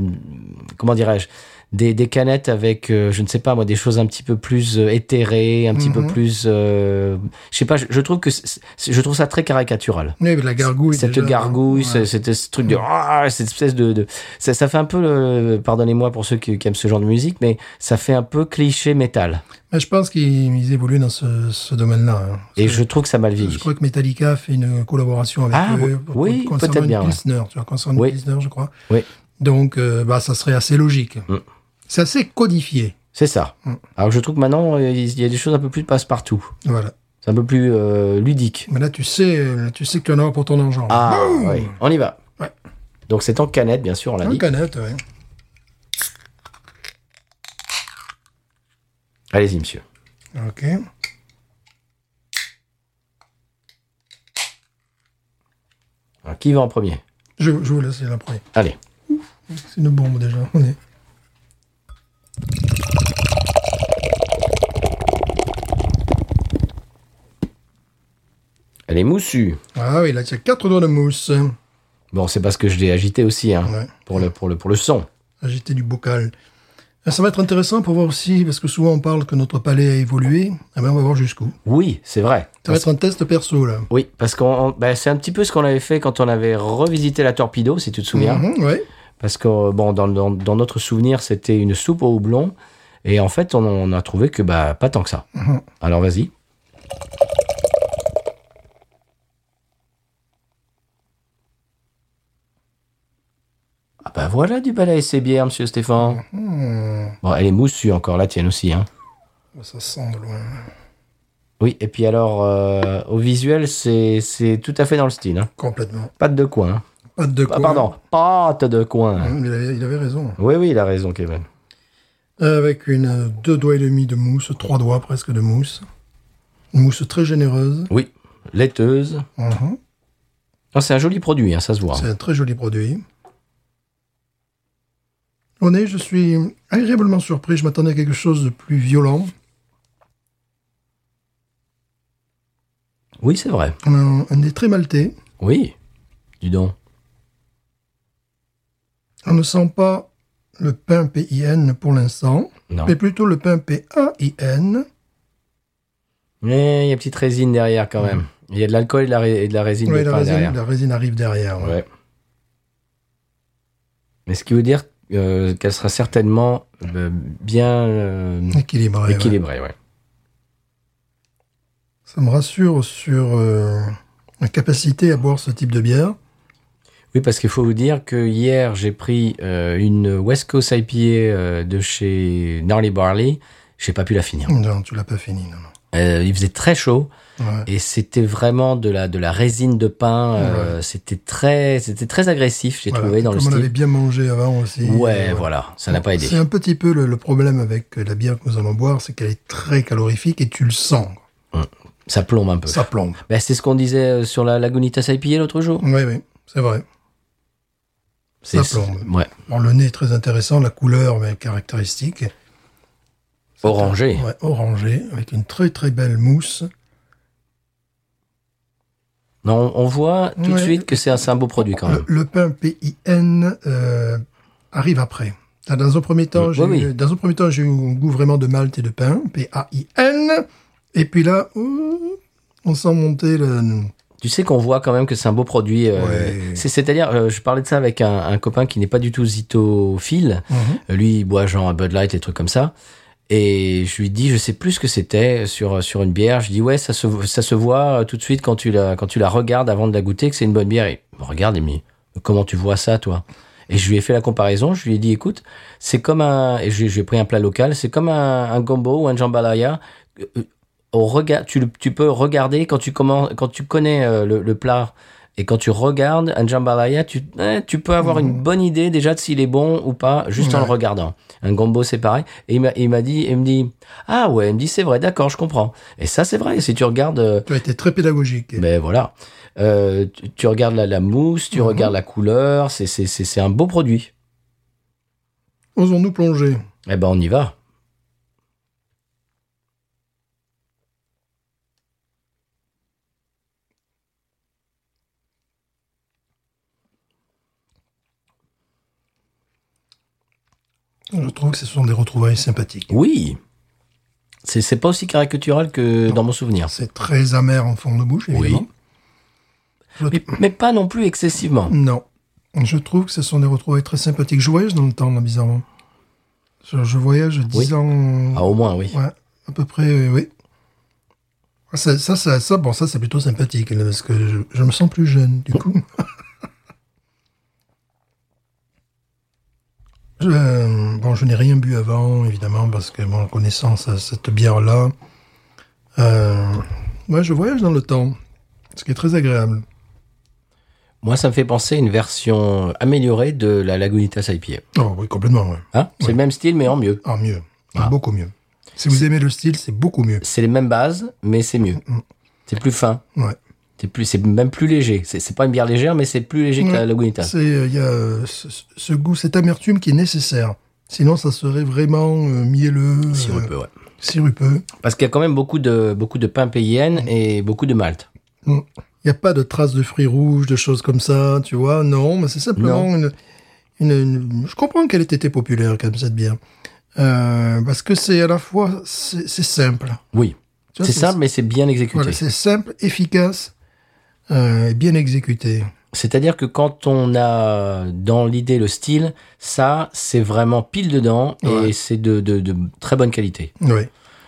comment dirais-je? Des, des canettes avec euh, je ne sais pas moi des choses un petit peu plus euh, éthérées, un petit peu Mhm. plus euh, je sais pas je, je trouve que je trouve ça très caricatural. Oui, la gargouille. Cette déjà, gargouille, ouais. cette- ce truc de ah, cette espèce de, de ça, ça fait un peu pardonnez-moi pour ceux qui, qui aiment ce genre de musique mais ça fait un peu cliché métal Mais je pense qu'ils ils évoluent dans ce, ce domaine-là. hein. et je trouve que ça mal je vieilli. crois que Metallica fait une collaboration avec Ah, eux. oui, concernant peut-être bien, ouais. Pilsner, tu vois, concernant Oui. Pilsner, je crois. Oui. Donc, bah, ça serait assez logique. Mm. C'est assez codifié. C'est ça. Mm. Alors je trouve que maintenant il y a des choses un peu plus passe-partout. Voilà. C'est un peu plus euh, ludique. Mais là, tu sais, là, tu sais que tu en as pour ton argent. Ah, oui. On y va. Ouais. Donc c'est en canette, bien sûr, on l'a En dit. canette, ouais. Allez-y, monsieur. Ok. Alors, qui va en premier? Je, je vous laisse la première. Allez. C'est une bombe déjà. On est. Elle est moussue. Ah oui, là, tu as quatre doigts de mousse. Bon, c'est parce que je l'ai agité aussi, hein, Ouais. pour, le, pour, le, pour le son. Agiter du bocal. Ah, Ça va être intéressant pour voir aussi, parce que souvent on parle que notre palais a évolué. Ah ben, on va voir jusqu'où. Oui, c'est vrai. Ça va être un test perso, là. Oui, parce que c'est un petit peu ce qu'on avait fait quand on avait revisité la torpedo, si tu te souviens. Mhm, ouais. Parce que bon, dans, dans, dans notre souvenir, c'était une soupe au houblon. Et en fait, on, on a trouvé que bah, pas tant que ça. Mhm. Alors vas-y. Ah bah voilà du balai et bières, monsieur Stéphane. Hmm, Bon, elle est moussue encore, la tienne aussi. Hein. ça sent de loin. Oui, et puis alors, euh, au visuel, c'est tout à fait dans le style. Hein. Complètement. Pâte de coin. hein. Pas de Ah, quoi. pardon, pâte de coin. Il avait, il avait raison. Oui, oui, il a raison, Kevin. Avec une euh, deux doigts et demi de mousse, trois doigts presque de mousse. Une mousse très généreuse. Oui, laiteuse. Mhm. Non, c'est un joli produit, hein, ça se voit. C'est un très joli produit. Nez, je suis agréablement surpris. Je m'attendais à quelque chose de plus violent. Oui, c'est vrai. Un, un nez très maltais. Oui, dis donc. On ne sent pas le pain PIN pour l'instant, mais plutôt le pain PAIN. Mais il y a une petite résine derrière quand même. Il y a de l'alcool et de la, et de la résine Oui, de la résine, derrière. la résine arrive derrière. ouais. Ouais. Mais ce qui veut dire euh, qu'elle sera certainement euh, bien euh, équilibrée. ouais. Ça me rassure sur la capacité à boire ce type de bière. Oui, parce qu'il faut vous dire que hier, j'ai pris une West Coast IPA de chez Gnarly Barley. J'ai pas pu la finir. Non, tu l'as pas fini, non, non. Euh, il faisait très chaud Ouais. et c'était vraiment de la de la résine de pain. euh, C'était très c'était très agressif. J'ai Voilà. trouvé dans le Comme on avait style. bien mangé avant aussi. Ouais, euh, voilà, ça n'a pas aidé. C'est un petit peu le, le problème avec la bière que nous allons boire, c'est qu'elle est très calorifique et tu le sens. Ça plombe un peu. Ça plombe. Ben, c'est ce qu'on disait sur la Lagunitas IPA l'autre jour. Oui, oui, c'est vrai. Ça plombe. Ouais. Bon, le nez est très intéressant, la couleur mais caractéristique. Orangé. Ouais, orangé, avec une très très belle mousse. Non, on voit tout de suite que c'est un, un beau produit quand Le, même. le pain PIN euh, arrive après. Dans un premier temps, Oui, j'ai oui. eu- dans un premier temps, j'ai eu un goût vraiment de malt et de pain, P-A-I-N. Et puis là, ouh, on sent monter le. Tu sais qu'on voit quand même que c'est un beau produit. euh, Ouais. C'est-à-dire, euh, je parlais de ça avec un, un copain qui n'est pas du tout zitophile. Mhm. Lui, il boit genre un Bud Light et des trucs comme ça. Et je lui dis, je sais plus ce que c'était sur sur une bière. Je dis ouais, ça se ça se voit euh, tout de suite quand tu la quand tu la regardes avant de la goûter que c'est une bonne bière. Il me regarde et me dit, comment tu vois ça toi? Et je lui ai fait la comparaison. Je lui ai dit, écoute, c'est comme un et je, je pris un plat local. C'est comme un, gombo ou un jambalaya. Euh, euh, Au tu, tu peux regarder quand tu quand tu connais le plat et quand tu regardes un jambalaya, tu, eh, tu peux avoir une bonne idée déjà de s'il est bon ou pas juste en le regardant. Un gombo, c'est pareil. Et il m'a, dit, il me dit, ah ouais, il me dit, c'est vrai, d'accord, je comprends. Et ça, c'est vrai. Si tu regardes, euh, Tu as été très pédagogique. ben voilà, Euh, tu, tu regardes la, la mousse, tu Mhm. regardes la couleur, c'est, c'est, c'est, c'est un beau produit. Osons-nous plonger Eh ben, on y va. Je trouve que ce sont des retrouvailles sympathiques. Oui. C'est, pas aussi caricatural que dans mon souvenir. C'est très amer en fond de bouche, évidemment. Je Mais, mais pas non plus excessivement. Non. Je trouve que ce sont des retrouvailles très sympathiques. Je voyage dans le temps, là, bizarrement. Je, je voyage 10 Oui. ans. Ah, au moins, oui. Ouais, à peu près, euh, oui. Ça, ça, ça, ça, bon, ça, c'est plutôt sympathique, là, parce que je, je me sens plus jeune, du coup. euh, bon, je n'ai rien bu avant, évidemment, parce que, bon, connaissant ce- cette bière-là, euh, Moi, je voyage dans le temps, ce qui est très agréable. Moi, ça me fait penser à une version améliorée de la Lagunitas IPA. Oh oui, complètement, ouais. Hein c'est le même style, mais en mieux. Ah, mieux. Ah. Beaucoup mieux. Si vous aimez le style, c'est beaucoup mieux. C'est les mêmes bases, mais c'est mieux. C'est plus fin. Ouais. C'est plus, c'est même plus léger. C'est c'est pas une bière légère, mais c'est plus léger que la Ouais. Lagunitas. C'est, euh, il y a euh, ce, ce goût, cette amertume qui est nécessaire. Sinon, ça serait vraiment euh, mielleux, euh, Sirupeux, ouais. sirupeux. Parce qu'il y a quand même beaucoup de, beaucoup de pain payenne et beaucoup de malt. Mm. Il n'y a pas de traces de fruits rouges, de choses comme ça, tu vois. Non, mais c'est simplement une, une, une- Je comprends qu'elle ait été populaire, quand même, cette bière. Euh, parce que c'est à la fois... C'est simple. Oui. C'est simple, mais c'est bien exécuté. Voilà, c'est simple, efficace, bien exécuté. C'est-à-dire que quand on a dans l'idée le style, ça, c'est vraiment pile dedans et Ouais. c'est de, de, de très bonne qualité. Oui.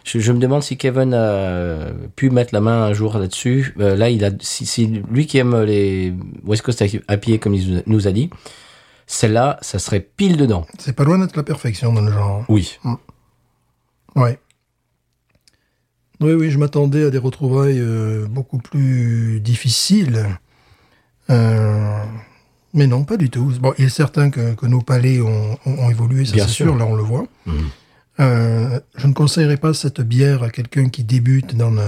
Je, je me demande si Kevin a pu mettre la main un jour là-dessus. Euh, là, il a, si, si lui qui aime les West Coast IPA comme il nous a dit, celle-là, ça serait pile dedans. C'est pas loin d'être la perfection dans le genre. Oui. Ouais. Oui, oui, je m'attendais à des retrouvailles euh, beaucoup plus difficiles. Euh, mais non, pas du tout. Bon, il est certain que, que nos palais ont, ont- ont évolué, ça c'est sûr. sûr, là on le voit. Mhm. Euh, je ne conseillerais pas cette bière à quelqu'un qui débute dans la,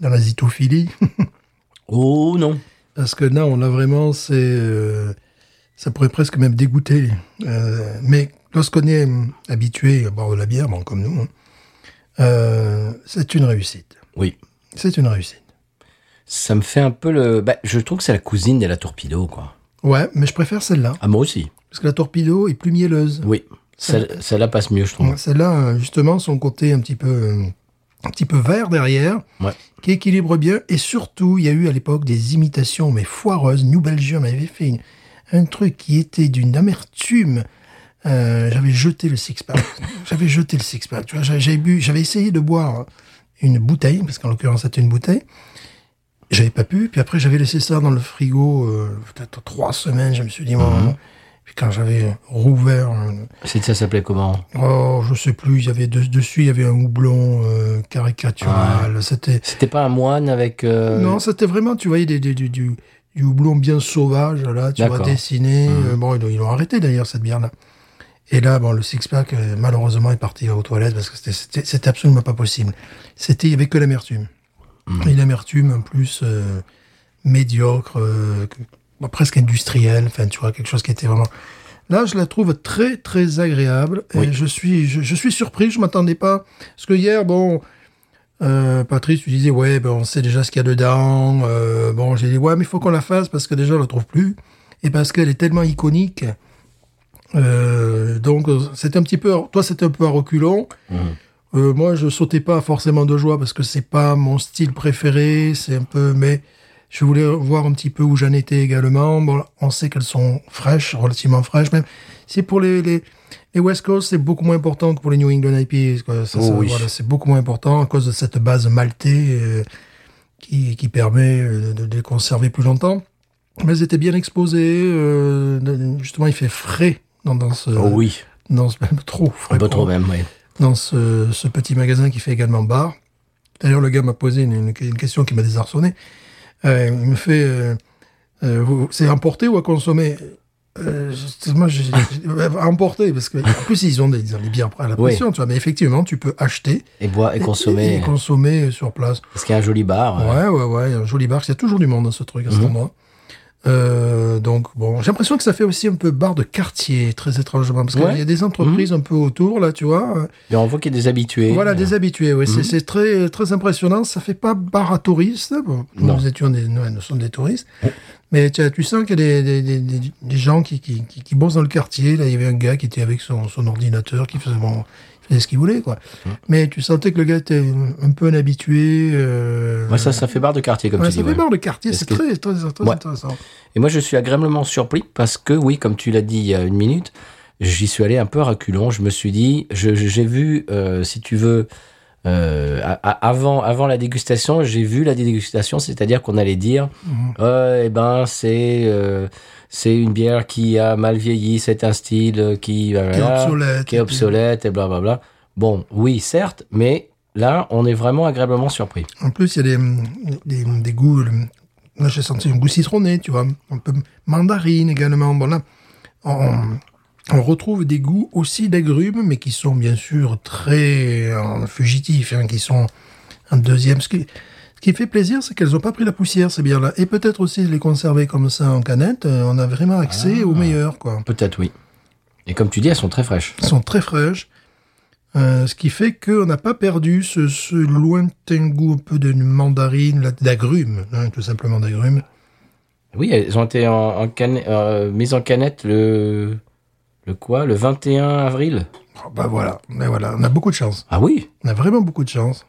dans la zitophilie, Oh non. parce que là, on a vraiment, c'est, ça pourrait presque même dégoûter. Mais lorsqu'on est habitué à boire de la bière, bon, comme nous, hein, euh, c'est une réussite. Oui. C'est une réussite. Ça me fait un peu le. Bah, je trouve que c'est la cousine de la torpedo, quoi. Ouais, mais je préfère celle-là. Ah, moi aussi. Parce que la torpedo est plus mielleuse. Oui. Celle- Celle-là passe mieux, je trouve. Ouais, Celle-là, euh, justement, son côté un petit peu, euh, un petit peu vert derrière, Ouais. qui équilibre bien. Et surtout, il y a eu à l'époque des imitations, mais foireuses. New Belgium avait fait une- un truc qui était d'une amertume. Euh, j'avais jeté le six-pack. j'avais jeté le six-pack. Tu vois, j'avais bu, j'avais essayé de boire une bouteille, parce qu'en l'occurrence, c'était une bouteille. J'avais pas pu. Puis après, j'avais laissé ça dans le frigo euh, peut-être trois semaines. Je me suis dit, bon, Puis quand j'avais rouvert, euh, C'est- Ça s'appelait comment? oh, je sais plus, il y avait de- dessus, il y avait un houblon euh, caricatural. C'était C'était pas un moine avec. euh, non, c'était vraiment, tu voyais des, des- du, du, du houblon bien sauvage là, tu vois dessiné. Euh, bon, ils, l'ont- ils l'ont arrêté d'ailleurs cette bière là. Et là, bon, le six pack euh, malheureusement est parti aux toilettes parce que c'était- absolument pas possible. C'était il y avait que l'amertume. Mmh. Et l'amertume en plus euh, médiocre, euh, presque industrielle. Enfin, tu vois quelque chose qui était vraiment. Là, je la trouve très très agréable. Oui. Et je suis je, je suis surpris. Je m'attendais pas parce que hier, bon. Euh, Patrice, tu disais, ouais, ben, on sait déjà ce qu'il y a dedans. Euh, bon, j'ai dit, ouais, mais il faut qu'on la fasse parce que déjà, on la trouve plus. Et parce qu'elle est tellement iconique. Euh, donc, euh, c'est un petit peu, toi, c'était un peu à reculons. Euh, moi, je sautais pas forcément de joie parce que c'est pas mon style préféré. C'est un peu, mais je voulais voir un petit peu où j'en étais également. Bon, on sait qu'elles sont fraîches, relativement fraîches même. C'est pour les, les, les West Coast, c'est beaucoup moins important que pour les New England quoi. Ça, Oh ça, oui. voilà, c'est beaucoup moins important à cause de cette base maltée euh, qui, qui permet de, de les conserver plus longtemps. Mais elles étaient bien exposées. euh, justement, il fait frais dans, dans ce, Oh oui. dans ce même trop. Un peu trop même, oui. dans ce, ce petit magasin qui fait également bar. D'ailleurs, le gars m'a posé une, une- une question qui m'a désarçonné. Euh, il me fait, euh, euh, c'est à emporter ou à consommer? Euh, Moi, à emporter parce que en plus ils ont des, bières à la Oui. pression, tu vois. Mais effectivement, tu peux acheter Et boire et consommer. et consommer sur place. Parce qu'il y a un joli bar. euh, Ouais, ouais, ouais. Un joli bar. Il y a toujours du monde dans ce truc, à cet Mhm. endroit. Euh, donc bon, j'ai l'impression que ça fait aussi un peu bar de quartier, très étrangement, parce qu'il Ouais. Mhm. y a des entreprises un peu autour là, tu vois. Mais on voit qu'il y a des habitués. Voilà, des habitués, oui. Mhm. C'est- très, très impressionnant. Ça fait pas bar à touristes. Bon, nous étions des, nous, nous sommes des touristes. Mais tu, tu sens qu'il y a des, des, des, gens qui, qui, qui, qui bossent dans le quartier. Là, il y avait un gars qui était avec son, son ordinateur, qui faisait, bon, faisait ce qu'il voulait, quoi. Mhm. Mais tu sentais que le gars était un peu un habitué. Euh, Ouais, ça, ça fait bar de quartier, comme ouais, tu ça dis. fait ouais. bar de quartier. C'est que- très, très, intéressant. Et moi, je suis agréablement surpris parce que, oui, comme tu l'as dit il y a une minute, j'y suis allé un peu à reculons. Je me suis dit, j'ai vu, euh, si tu veux, euh, a- a- avant, avant la dégustation, j'ai vu la dégustation, c'est-à-dire qu'on allait dire, euh, eh ben, c'est c'est une bière qui a mal vieilli, c'est un style qui, Qui est obsolète. qui est obsolète et blablabla. Bon, oui, certes, mais là, on est vraiment agréablement surpris. En plus, il y a des, des, des goûts. euh, Là, j'ai senti un goût citronné, tu vois. Un peu mandarine également. Bon, là, on, on retrouve des goûts aussi d'agrumes, mais qui sont bien sûr très euh, fugitifs, hein, qui sont en deuxième. Ce qui, ce qui fait plaisir, c'est qu'elles n'ont pas pris la poussière, ces bières-là. Et peut-être aussi les conserver comme ça en canette, euh, on a vraiment accès au meilleur, quoi. Peut-être, oui. Et comme tu dis, elles sont très fraîches. Elles sont très fraîches. Euh, ce qui fait qu'on n'a pas perdu ce, ce lointain goût un peu de mandarine, d'agrumes, hein, tout simplement d'agrumes. Oui, elles ont été en, en canne- euh, mises en canette le, le quoi Le 21 avril. Oh, bah voilà, ben voilà, on a beaucoup de chance. Ah oui? On a vraiment beaucoup de chance.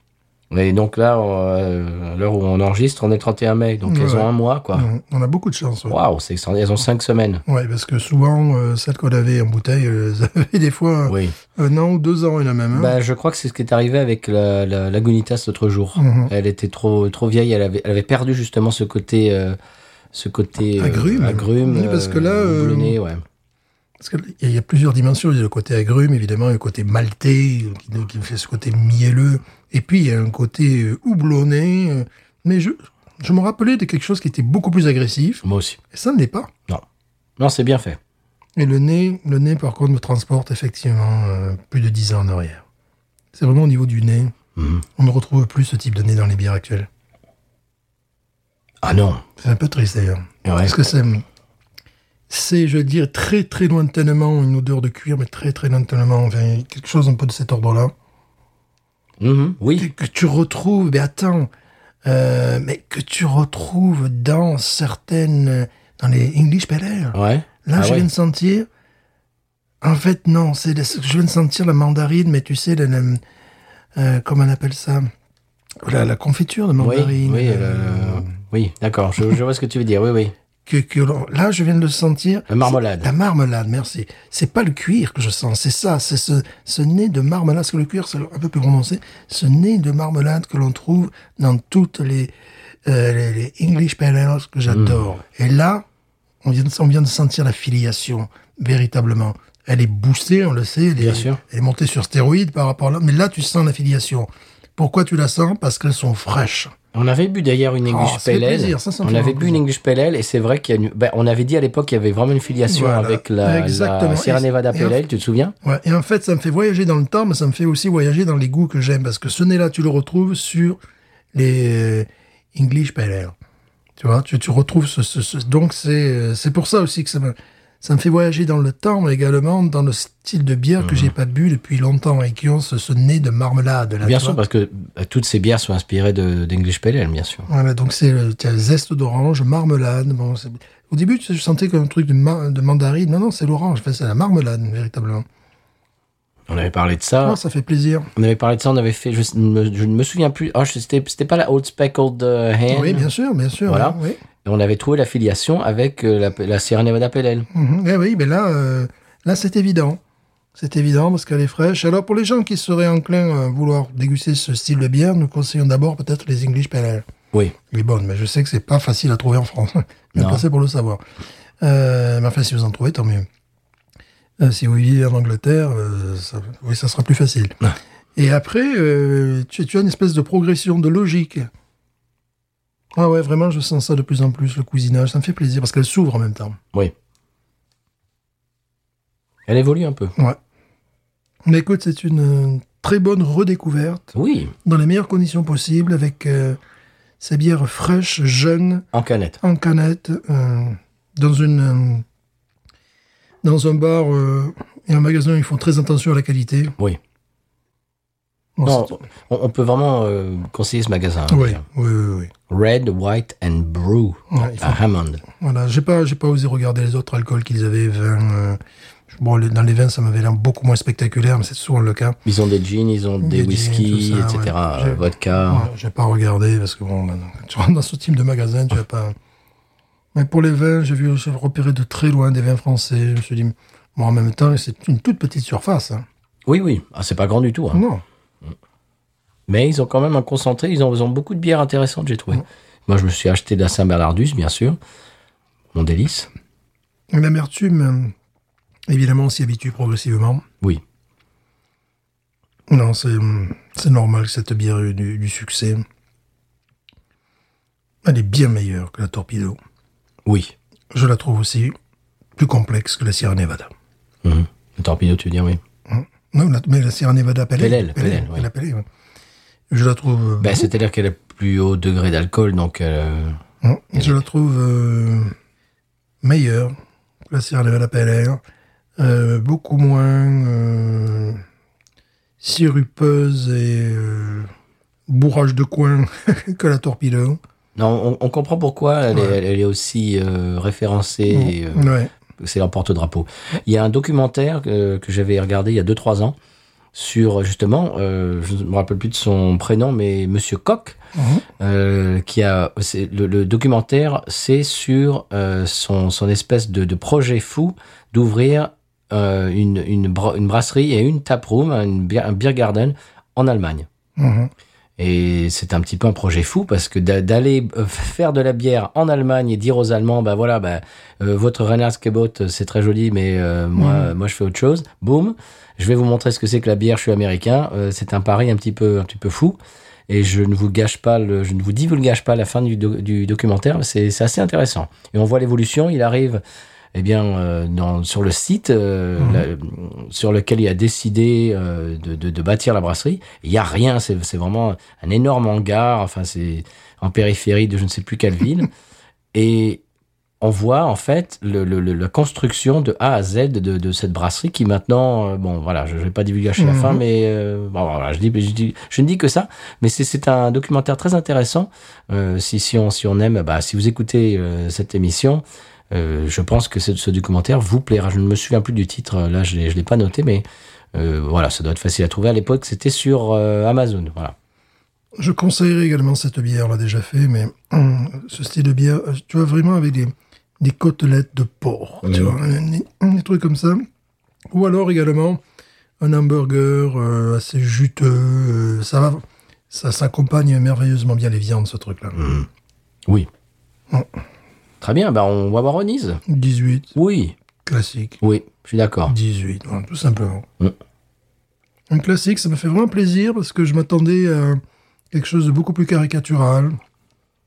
Et donc là, euh, à l'heure où on enregistre, on est le 31 mai. Donc elles ont un mois, quoi. On- On a beaucoup de chance. Waouh, c'est elles ont cinq semaines. Ouais, parce que souvent, euh, celles qu'on avait en bouteille, elles avaient des fois Oui. un an ou deux ans, il a même. hein. Bah, je crois que c'est ce qui est arrivé avec la, la Lagunitas l'autre jour. Mhm. Elle était trop trop vieille. Elle avait, elle avait perdu justement ce côté, euh, ce côté euh, Agrume. agrume, Oui, parce que là, euh, houblonné, ouais. Parce qu'il y a plusieurs dimensions. Il y a le côté agrume, évidemment, il y a le côté maltais, qui, qui fait ce côté mielleux. Et puis, il y a un côté euh, houblonné. euh, Mais je, je me rappelais de quelque chose qui était beaucoup plus agressif. Moi aussi. Et ça ne l'est pas. Non, c'est bien fait. Et le nez, le nez, par contre, me transporte effectivement euh, plus de 10 ans en arrière. C'est vraiment au niveau du nez. Mhm. On ne retrouve plus ce type de nez dans les bières actuelles. Ah non. C'est un peu triste d'ailleurs. Ouais. Parce que c'est, c'est, je veux dire, très très lointainement une odeur de cuir, mais très très lointainement, enfin, quelque chose un peu de cet ordre-là. Mhm. Que, Oui. que tu retrouves, mais attends, euh, mais que tu retrouves dans certaines, dans les English Ale. Ouais. Là, Ah je ouais. viens de sentir. En fait, non, c'est je viens de sentir la mandarine, mais tu sais, la, la- euh, comment on appelle ça? La, la confiture de Oui. mandarine. Oui. euh, euh, oui. D'accord. Je, je vois ce que tu veux dire. Oui, oui. Que, que l'on- là, je viens de le sentir. La marmelade. La marmelade, merci. C'est pas le cuir que je sens, c'est ça, c'est ce, ce nez de marmelade, parce que le cuir, c'est un peu plus prononcé, ce nez de marmelade que l'on trouve dans toutes les, euh, les, les English Pale Ales que j'adore. Mm. Et là, on vient, de, on vient de sentir la filiation, véritablement. Elle est boostée, on le sait, elle, Bien est, sûr. elle est montée sur stéroïdes par rapport à là, mais là, tu sens la filiation. Pourquoi tu la sens? Parce qu'elles sont fraîches. On avait bu d'ailleurs une English Oh, Pale Ale. plaisir, ça, ça me On avait bu une. English Pale Ale et c'est vrai une... ben, avait dit à l'époque qu'il y avait vraiment une filiation Voilà. avec la, Sierra Nevada Pale Ale, tu te souviens? Ouais, et en fait, ça me fait voyager dans le temps, mais ça me fait aussi voyager dans les goûts que j'aime, parce que ce nez-là, tu le retrouves sur les English Pale Ale. Tu vois, tu, tu retrouves ce, ce- ce- donc c'est euh, c'est pour ça aussi que ça me ça me fait voyager dans le temps, mais également dans le style de bière que j'ai pas bu depuis longtemps et qui ont ce, ce nez de marmelade. Là, Bien sûr, parce que euh, toutes ces bières sont inspirées de- d'English Pale Ale, bien sûr. Voilà, donc c'est le zeste d'orange, marmelade. Bon, au début, je sentais comme un truc de, ma- de mandarine. Non, non, c'est l'orange. Enfin, c'est la marmelade, véritablement. On avait parlé de ça. Oh, ça fait plaisir. On avait parlé de ça, on avait fait, je, ne me souviens plus, oh, c'était pas la Old Speckled euh, Hen? Oui, bien sûr, bien sûr. Voilà. Oui. Et on avait trouvé l'affiliation avec euh, la, la Sierra Nevada Ale. Mhm. Eh oui, mais là, euh, là c'est évident. C'est évident parce qu'elle est fraîche. Alors, pour les gens qui seraient enclins à vouloir déguster ce style de bière, nous conseillons d'abord peut-être les English Ale. Oui. Elle est bonne, mais je sais que c'est pas facile à trouver en France. Non. placé pour le savoir. Euh, mais enfin, si vous en trouvez, tant mieux. Euh, si vous vivez en Angleterre, euh, ça, oui, ça sera plus facile. Ah. Et après, tu, tu as une espèce de progression, de logique. Ah ouais, vraiment, je sens ça de plus en plus, le cousinage. Ça me fait plaisir parce qu'elle s'ouvre en même temps. Oui. Elle évolue un peu. Ouais. Mais écoute, c'est une euh, très bonne redécouverte Oui, dans les meilleures conditions possibles avec euh, ces bières fraîches, jeunes, en canette. en canette, euh, dans une euh, dans un bar et un magasin, ils font très attention à la qualité. Oui. Bon, Non, on, on peut vraiment euh, conseiller ce magasin. hein, oui, oui, oui, oui. Red, White and Brew Ouais, il faut- à Hammond. Voilà, j'ai pas, j'ai pas osé regarder les autres alcools qu'ils avaient. Vin, euh, bon, les- dans les vins, ça m'avait l'air beaucoup moins spectaculaire, mais c'est souvent le cas. Ils ont des gins, ils ont des, Des whisky, etc. ouais. euh, vodka. Ouais, j'ai pas regardé parce que bon, tu rentres dans ce type de magasin, tu vas pas. Mais pour les vins, j'ai vu, j'ai repéré de très loin des vins français. Je me suis dit, bon, en même temps, c'est une toute petite surface. hein. Oui, oui. Ah, c'est pas grand du tout. hein. Non. Mais ils ont quand même un concentré. Ils ont, ils ont beaucoup de bières intéressantes, j'ai trouvé. Moi, je me suis acheté de la Saint-Bernardus, bien sûr. Mon délice. L'amertume, euh, évidemment, on s'y habitue progressivement. Oui. Non, c'est c'est normal que cette bière ait eu du, du succès. Elle est bien meilleure que la Torpedo. Oui. Je la trouve aussi plus complexe que la Sierra Nevada. Mhm. Le torpedo, tu veux dire, oui. Non, la- mais la Sierra Nevada Pale Ale, oui. Je la trouve. euh, Ben, C'est-à-dire qu'elle a plus haut degré d'alcool, donc... euh, Hein, Je la trouve euh, meilleure que la Sierra Nevada Pale Ale. Euh, beaucoup moins sirupeuse et bourrage de coin que la Torpedo. Non, on, on comprend pourquoi elle, est, elle est aussi référencée. et, euh, Ouais. C'est leur porte-drapeau. Il y a un documentaire que, que j'avais regardé il y a 2-3 ans sur justement, euh, je ne me rappelle plus de son prénom, mais Monsieur Koch, euh, qui a le, le documentaire, c'est sur euh, son, son espèce de, de projet fou d'ouvrir euh, une, une, bra- une brasserie et une taproom, un beer garden en Allemagne. Mhm. Et c'est un petit peu un projet fou parce que d'a- d'aller euh, faire de la bière en Allemagne et dire aux Allemands, bah voilà, bah, euh, votre Reinhardsgebot, c'est très joli, mais euh, moi, euh, moi je fais autre chose. Boum, je vais vous montrer ce que c'est que la bière. Je suis américain. Euh, c'est un pari un petit peu, un petit peu fou. Et je ne vous gâche pas, le, je ne vous divulgage pas la fin du, do- du documentaire. C'est assez intéressant. Et on voit l'évolution. Il arrive, eh bien, euh, dans, sur le site euh, la- sur lequel il a décidé euh, de, de, de bâtir la brasserie. Il y a rien. C'est vraiment un énorme hangar. Enfin, c'est en périphérie de je ne sais plus quelle ville. Et on voit en fait le, le- le- la construction de A à Z de, de cette brasserie qui maintenant, euh, bon voilà, je ne vais pas divulgacher la Mhm. fin, mais euh, bon, voilà, je, dis, je, dis- je ne dis que ça, mais c'est- un documentaire très intéressant. Euh, si, si, on, si on aime, bah, si vous écoutez cette émission, euh, je pense que ce, ce documentaire vous plaira. Je ne me souviens plus du titre, là je ne l'ai pas noté, mais euh, voilà, ça doit être facile à trouver. À l'époque, c'était sur euh, Amazon. Voilà. Je conseillerais également cette bière, on l'a déjà fait, mais hum, ce style de bière, euh, tu vois, vraiment avec des, des côtelettes de porc, tu vois, des, des trucs comme ça. Ou alors également un hamburger euh, assez juteux, euh, ça va, ça s'accompagne merveilleusement bien les viandes, ce truc-là. Oui. Mm. Très bien, bah, on va voir Onise. 18, Oui, classique. oui, je suis d'accord. 18, voilà, tout simplement. Mm. Un classique, ça me fait vraiment plaisir parce que je m'attendais à quelque chose de beaucoup plus caricatural.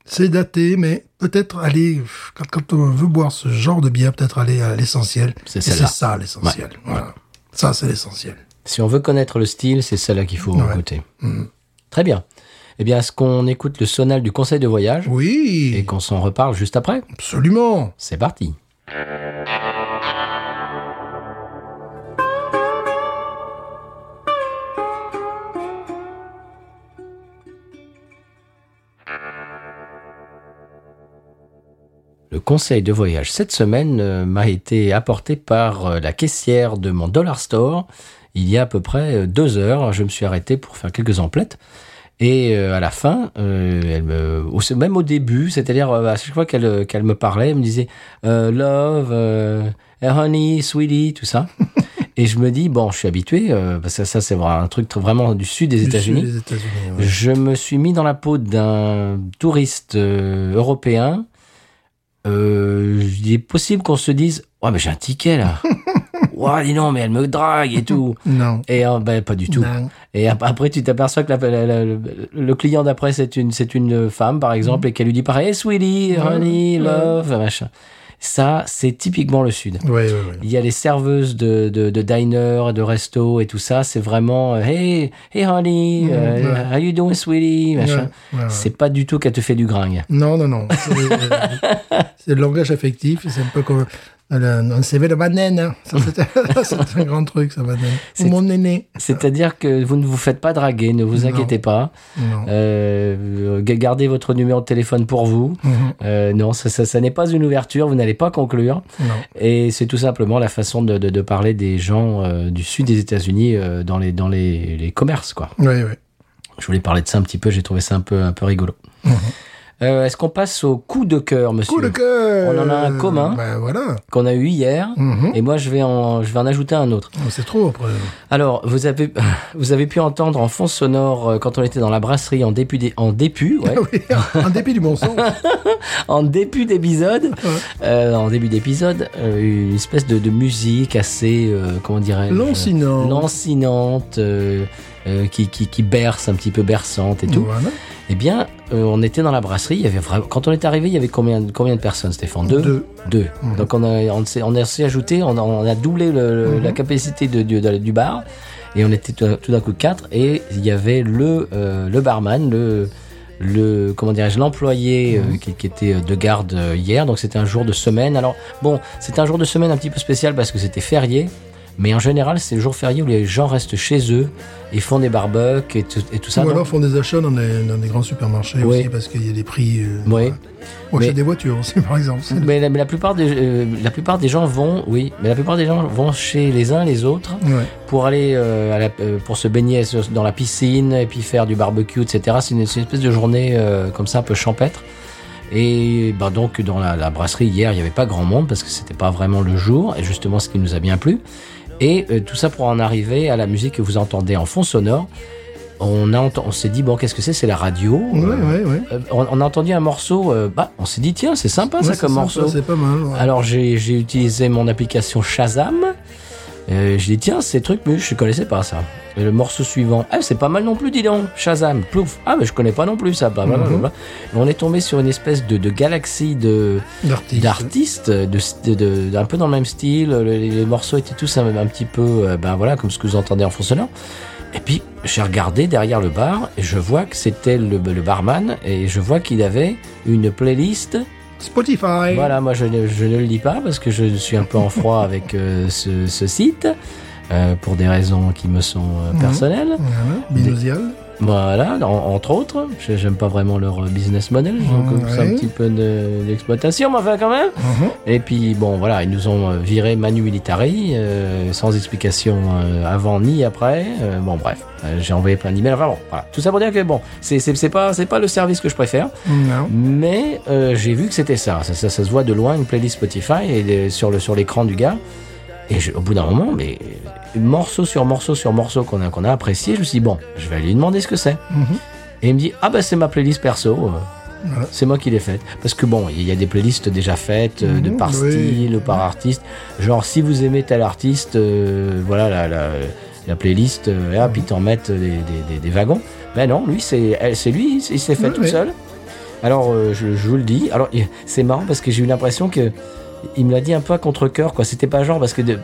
C'est daté, mais peut-être aller, quand, quand on veut boire ce genre de bière, peut-être aller à l'essentiel. C'est ça l'essentiel. Voilà. Ça, c'est l'essentiel. Si on veut connaître le style, c'est celle-là qu'il faut Ouais. écouter. Très bien. Eh bien, est-ce qu'on écoute le sonal du conseil de voyage Oui, et qu'on s'en reparle juste après absolument. C'est parti. Le conseil de voyage cette semaine euh, m'a été apporté par euh, la caissière de mon Dollar Store. Il y a à peu près euh, deux heures, je me suis arrêté pour faire quelques emplettes. Et euh, à la fin, euh, elle me, même au début, c'est-à-dire euh, à chaque fois qu'elle qu'elle me parlait, elle me disait euh, love, euh, honey, sweetie, tout ça. Et je me dis bon, je suis habitué euh, parce que ça, c'est vraiment un truc vraiment du sud des États-Unis. ouais. Je me suis mis dans la peau d'un touriste euh, européen. Euh, il est possible qu'on se dise Ouais, mais j'ai un ticket là. Ouais, dis non, mais elle me drague et tout. Non. Et euh, ben, pas du tout. Non. Et ap- après, tu t'aperçois que la- la- la- le, client d'après, c'est une, c'est une femme, par exemple, et qu'elle lui dit pareil, hey, sweetie, honey, love, machin. Ça, c'est typiquement le Sud. Ouais, ouais, ouais. Il y a les serveuses de, de, de diner, de resto et tout ça. C'est vraiment, euh, hey, hey honey, Mhm, euh, how you doing, sweetie. C'est pas du tout qu'elle te fait du gringue. Non, non, non. C'est euh, c'est le langage affectif. C'est un peu comme un, un CV de banane. hein. C'est un grand truc, ça. C'est- Ou mon aîné. C'est-à-dire que vous ne vous faites pas draguer, ne vous Non. inquiétez pas. Non. Euh, gardez votre numéro de téléphone pour vous. Mhm. Euh, non, ça, ça, ça n'est pas une ouverture, vous n'allez pas conclure. Non. Et c'est tout simplement la façon de, de, de parler des gens euh, du sud des États-Unis dans, les, dans les, les commerces, quoi. Oui, oui. Je voulais parler de ça un petit peu, j'ai trouvé ça un peu, un peu rigolo. Mhm. Euh, Est-ce qu'on passe au coup de cœur, monsieur Coup de cœur On en a un commun. Ben voilà. Qu'on a eu hier, Mhm. et moi je vais en, je vais en ajouter un autre. Oh, C'est trop après. Alors, vous avez, vous avez pu entendre en fond sonore euh, quand on était dans la brasserie en début, d'é- en début, ouais, Oui, en dépit du bon sens. en début d'épisode, euh, en début d'épisode, euh, une espèce de, de musique assez, euh, comment dirais-je, Lancinant. lancinante, euh, qui, qui, qui berce, un petit peu berçante et tout. Voilà. Eh bien, euh, on était dans la brasserie. Il y avait vraiment, quand on est arrivé, il y avait combien, combien de personnes, Stéphane? Deux. Deux. Deux. Donc on a, on s'est, on a ajouté, on a, on a doublé le- le- la capacité de, du- de- du bar, et on était tout, tout d'un coup quatre. Et il y avait le, euh, le barman, le, le, comment dirais-je, l'employé euh, qui, qui était de garde hier. Donc c'était un jour de semaine. Alors bon, c'était un jour de semaine un petit peu spécial parce que c'était férié. Mais en général, c'est le jour férié où les gens restent chez eux et font des barbecues et tout, et tout ça. Ou Donc, alors font des achats dans des grands supermarchés Oui. aussi parce qu'il y a des prix. Euh, Oui. voilà. Ou Mais- des voitures aussi, par exemple. Mais la, mais la plupart des euh, la plupart des gens vont oui mais la plupart des gens vont chez les uns les autres Ouais. pour aller euh, à la- euh, pour se baigner dans la piscine et puis faire du barbecue etc c'est une, espèce de journée comme ça un peu champêtre et bah donc dans la, la brasserie hier il y avait pas grand monde parce que c'était pas vraiment le jour et justement ce qui nous a bien plu et euh, tout ça pour en arriver à la musique que vous entendez en fond sonore on a on s'est dit bon qu'est-ce que c'est? C'est la radio Ouais, Euh, ouais, ouais. euh, on, on a entendu un morceau euh, bah on s'est dit tiens c'est sympa ça comme sympa, morceau C'est pas mal. ouais. alors j'ai j'ai utilisé mon application Shazam. Euh, je dis tiens ces trucs mais je connaissais pas ça. Et le morceau suivant, ah c'est pas mal non plus dis donc. Shazam, plouf. Ah mais je connais pas non plus ça. Bah, Blablabla. Mhm. Et on est tombé sur une espèce de, de galaxie de d'artistes, de, de, de- un peu dans le même style. Les, les morceaux étaient tous un, un petit peu, euh, ben voilà, comme ce que vous entendez en fond sonore. Et puis j'ai regardé derrière le bar et je vois que c'était le, le barman et je vois qu'il avait une playlist Spotify. voilà, moi je, ne- je ne le dis pas parce que je suis un peu en froid avec euh, ce, ce site euh, pour des raisons qui me sont euh, Mhm. personnelles. Voilà. Binosial. Voilà, en- entre autres. J'aime pas vraiment leur euh, business model, donc Mhm, c'est un petit peu de- d'exploitation, mais enfin quand même. Mhm. Et puis bon, voilà, ils nous ont euh, viré Manu Militari euh, sans explication euh, avant ni après. Euh, bon, bref, j'ai envoyé plein d'emails. Enfin bon, voilà, tout ça pour dire que bon, c'est pas pas le service que je préfère. Non. Mais j'ai vu que c'était ça. Ça, ça. ça se voit de loin, une playlist Spotify et sur l'écran du gars. Et je- au bout d'un moment, mais morceau sur morceau sur morceau qu'on a qu'on a apprécié, je me suis dit bon, je vais lui demander ce que c'est. Mhm. Et il me dit ah bah c'est ma playlist perso. euh, Voilà. C'est moi qui l'ai faite. Parce que bon, il y a des playlists déjà faites, euh, de Mhm, par oui. style ou par artiste. Genre, si vous aimez tel artiste, euh, voilà la, la, la playlist, euh, et hop, ils t'en mettent des, des, des- des wagons. Ben non, lui, c'est elle- c'est lui, il s'est fait tout seul. Alors, je, je vous le dis. Alors, c'est marrant parce que j'ai eu l'impression que il me l'a dit un peu à contre-coeur, quoi. C'était pas genre parce que de-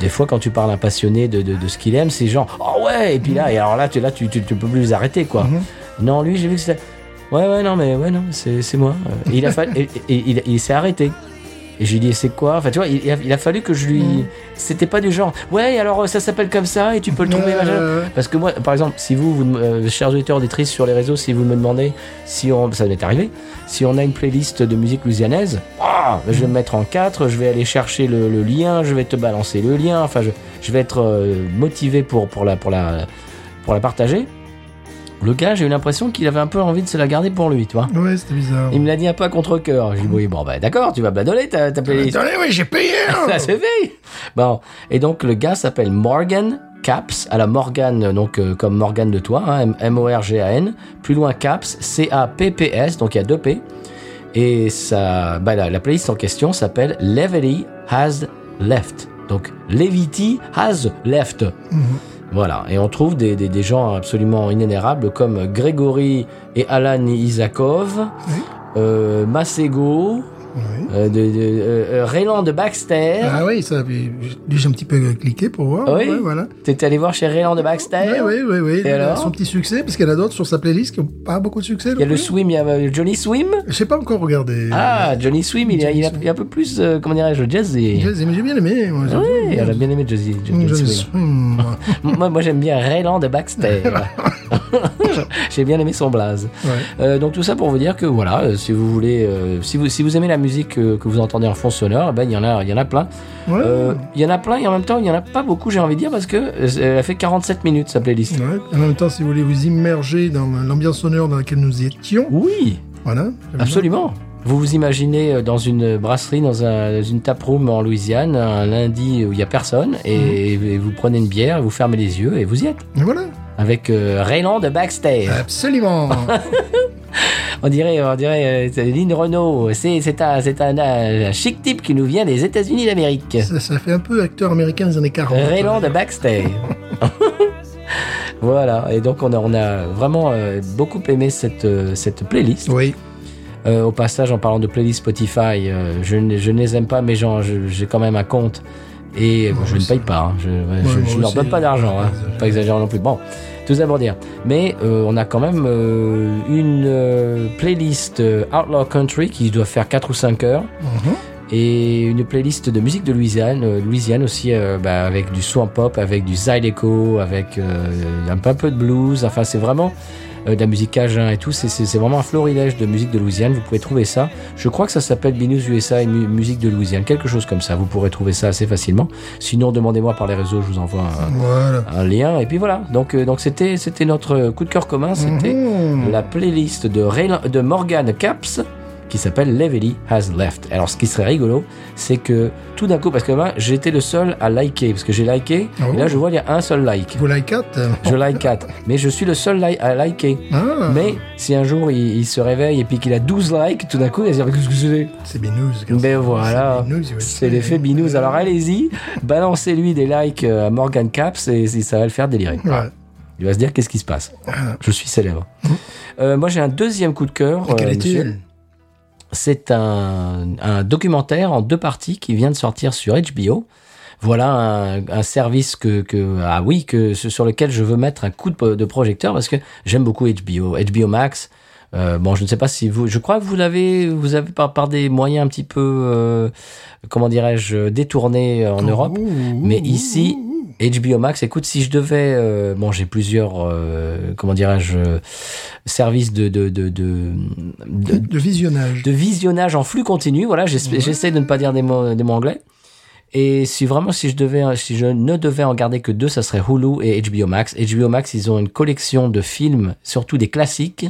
des fois, quand tu parles à un passionné de, de, de ce qu'il aime, c'est genre, oh ouais, et puis là, et alors là, tu, là, tu, tu, tu peux plus les arrêter, quoi. Mhm. Non, lui, j'ai vu que c'était. Ouais, ouais, non, mais ouais, non, c'est c'est moi. Euh, il a fallu, et, et- et il, il s'est arrêté. Et je lui dit, c'est quoi? Enfin, tu vois, il, il a, fallu que je lui. Mhm. C'était pas du genre, ouais, alors ça s'appelle comme ça et tu peux le trouver. Euh, Parce que moi, par exemple, si vous, vous euh, chers auditeurs auditrices sur les réseaux, si vous me demandez si on, ça m'est arrivé, si on a une playlist de musique louisianaise, ah, je vais me mettre en quatre, je vais aller chercher le, le lien, je vais te balancer le lien, enfin, je, je vais être euh, motivé pour, pour, la, pour, la, pour la partager. Le gars, j'ai eu l'impression qu'il avait un peu envie de se la garder pour lui, tu vois. Ouais, c'était bizarre. Il me l'a dit un peu à contre-coeur. J'ai dit, oui, bon, bah, d'accord, tu vas me la donner, ta, ta playlist. Oui, j'ai payé. hein. Ça c'est fait. Bon, et donc le gars s'appelle Morgan Caps, à la Morgan, donc euh, comme Morgan de toi, hein, M-O-R-G-A-N, plus loin Caps, C-A-P-P-S, donc il y a deux P. Et ça, bah, la, la playlist en question s'appelle Levity Has Left. Donc Levity Has Left. Mhm. Voilà, et on trouve des, des, des gens absolument inénérables comme Grégory et Alan Isakov, Oui. euh, Masego, Oui. euh, de, de, euh, euh, Rayland de Baxter. Ah oui, ça, j'ai un petit peu cliqué pour voir. Oui. Ouais, voilà. T'es allé voir chez Rayland de Baxter Oui, oui, oui. Et alors Son petit succès, parce en a d'autres sur sa playlist qui n'ont pas beaucoup de succès. Il y a le Swim, il y a Johnny Swim. Je sais pas encore regardé. Ah, Johnny Swim, il, est- il, est un peu plus, euh, comment dirais-je, jazzy. J'ai j'ai bien aimé. Moi, Oui, elle a bien aimé Johnny, Johnny Johnny Swim. Swim. moi, moi j'aime bien Rayland de Baxter. J'ai bien aimé son blaze. Ouais. Euh, donc tout ça pour vous dire que voilà, euh, si vous voulez, euh, si vous si vous aimez la musique que vous entendez en fond sonore, eh ben il y en a il y en a plein. Ouais. Il y en a plein et en même temps il y en a pas beaucoup, j'ai envie de dire parce que elle fait 47 minutes sa playlist. Ouais. En même temps, si vous voulez vous immerger dans l'ambiance sonore dans laquelle nous étions, Oui. Voilà. bien. Absolument. Vous vous imaginez dans une brasserie, dans, un- dans une taproom en Louisiane, un lundi où il y a personne, et, et vous prenez une bière, vous fermez les yeux et vous y êtes. Et voilà. Avec euh, Rayland de Backstage. Absolument. On dirait, on dirait, euh, Lynn Renault. C'est, c'est un, c'est un, un chic type qui nous vient des États-Unis d'Amérique. ça, ça fait un peu acteur américain des années 40. Rayland de Backstage. voilà. Et donc on a, on a vraiment euh, beaucoup aimé cette, euh, cette playlist. Oui. Au passage, en parlant de playlist Spotify, je, ne- je ne les aime pas, mais j'ai quand même un compte et euh, Moi je ne paye pas. hein. Je, je leur donne pas d'argent, hein. Pas exagérant non plus. Bon, tout ça pour dire. Mais euh, on a quand même euh, une euh, playlist euh, Outlaw Country qui doit faire 4 ou 5 heures Mhm. et une playlist de musique de Louisiane, euh, Louisiane aussi euh, bah, avec du swamp pop, avec du zydeco, avec euh, un peu, un peu de blues. Enfin, c'est vraiment de la musique cajun et tout. C'est- vraiment un florilège de musique de Louisiane. Vous pouvez trouver ça. Je crois que ça s'appelle Binous USA et mu- musique de Louisiane, quelque chose comme ça. Vous pourrez trouver ça assez facilement. Sinon, demandez-moi par les réseaux, je vous envoie un, Voilà. un lien. Et puis voilà. Donc, euh, donc c'était c'était notre coup de cœur commun. C'était Mhm. la playlist de, Rayla- de Morgan Caps qui s'appelle Levely Has Left. Alors ce qui serait rigolo, c'est que tout d'un coup, parce que moi j'étais le seul à liker, parce que j'ai liké, Oh. et là je vois il y a un seul like. Vous like quatre Je like 4, mais je suis le seul li- à liker. Ah, Mais si un jour il, il se réveille et puis qu'il a 12 likes, tout d'un coup il va se dire qu'est-ce que c'est? C'est Binous. gars. Ben voilà, C'est l'effet binous. Alors allez-y, balancez-lui des likes euh, à Morgan Caps et, et ça va le faire délirer. Ouais. Il va se dire qu'est-ce qui se passe? Je suis célèbre. Euh, moi j'ai un deuxième coup de cœur. Et quel euh, est-il? C'est un, un documentaire en deux parties qui vient de sortir sur HBO. Voilà un, un service que, que ah oui que sur lequel je veux mettre un coup de, de projecteur parce que j'aime beaucoup HBO, HBO Max. Euh, bon, je ne sais pas si vous, je crois que vous l'avez, vous avez par, par des moyens un petit peu, euh, comment dirais-je, détournés en Europe. Mais ici. HBO Max, écoute, si je devais, euh, bon, j'ai plusieurs, euh, comment dirais-je, services de de, de, de, de, de visionnage. de visionnage en flux continu. Voilà, j'essa- j'essaie de ne pas dire des mots, des mots anglais. Et si vraiment, si je devais, si je ne devais en garder que deux, ça serait Hulu et HBO Max. HBO Max, ils ont une collection de films, surtout des classiques,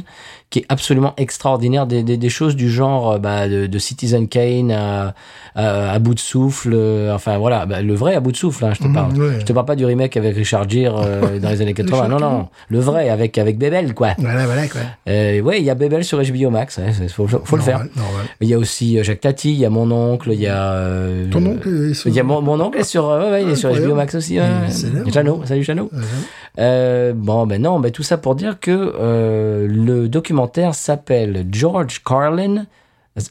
qui est absolument extraordinaire. Des, des, des choses du genre, euh, bah, de, de Citizen Kane à, à, à bout de souffle. euh, enfin voilà, bah, le vrai à bout de souffle, hein, je te Mhm, parle. ouais. Je te parle pas du remake avec Richard Gere euh, dans les années 80. Non, non, le vrai avec avec Bebel, quoi. Voilà, voilà, quoi. Euh, ouais, il y a Bebel sur HBO Max. Il faut, faut le faire. Il y a aussi Jacques Tati, il y a mon oncle, il y a. euh, Ton oncle est sur- Il y a mon, mon oncle est sur, ouais, ouais, il est sur. HBO Max aussi. Jeannot, salut Euh, bon, ben non, ben tout ça pour dire que le documentaire s'appelle George Carlin,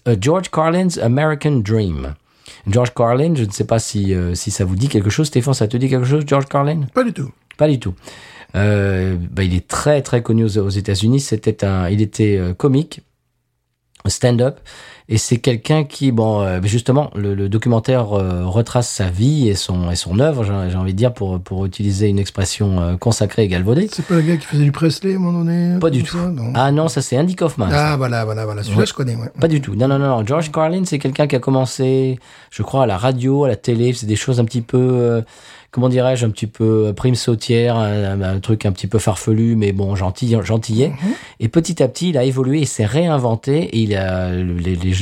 euh, George Carlin's American Dream. George Carlin, je ne sais pas si, euh, si ça vous dit quelque chose. Stéphane, ça te dit quelque chose, George Carlin? Pas du tout. pas du tout. Euh, bah, il est très très connu aux, aux États-Unis. C'était un, il était euh, comique, stand-up, et c'est quelqu'un qui, bon, euh, justement, le, le documentaire euh, retrace sa vie et son et son œuvre. J'ai envie de dire pour pour utiliser une expression euh, consacrée et galvaudée. C'est pas le gars qui faisait du Presley à un moment donné Pas du tout. ça, non? Ah non, ça c'est Andy Kaufman. ça. Ah, voilà, voilà, voilà. Celui-là, Ouais. je connais, ouais. Pas du tout. Non, non, non, non. George Carlin, c'est quelqu'un qui a commencé, je crois, à la radio, à la télé. C'est des choses un petit peu, euh, comment dirais-je, un petit peu euh, prime sautière, un, un truc un petit peu farfelu, mais bon, gentil, gentillet. Et petit à petit, il a évolué, il s'est réinventé. Et il a, les, les,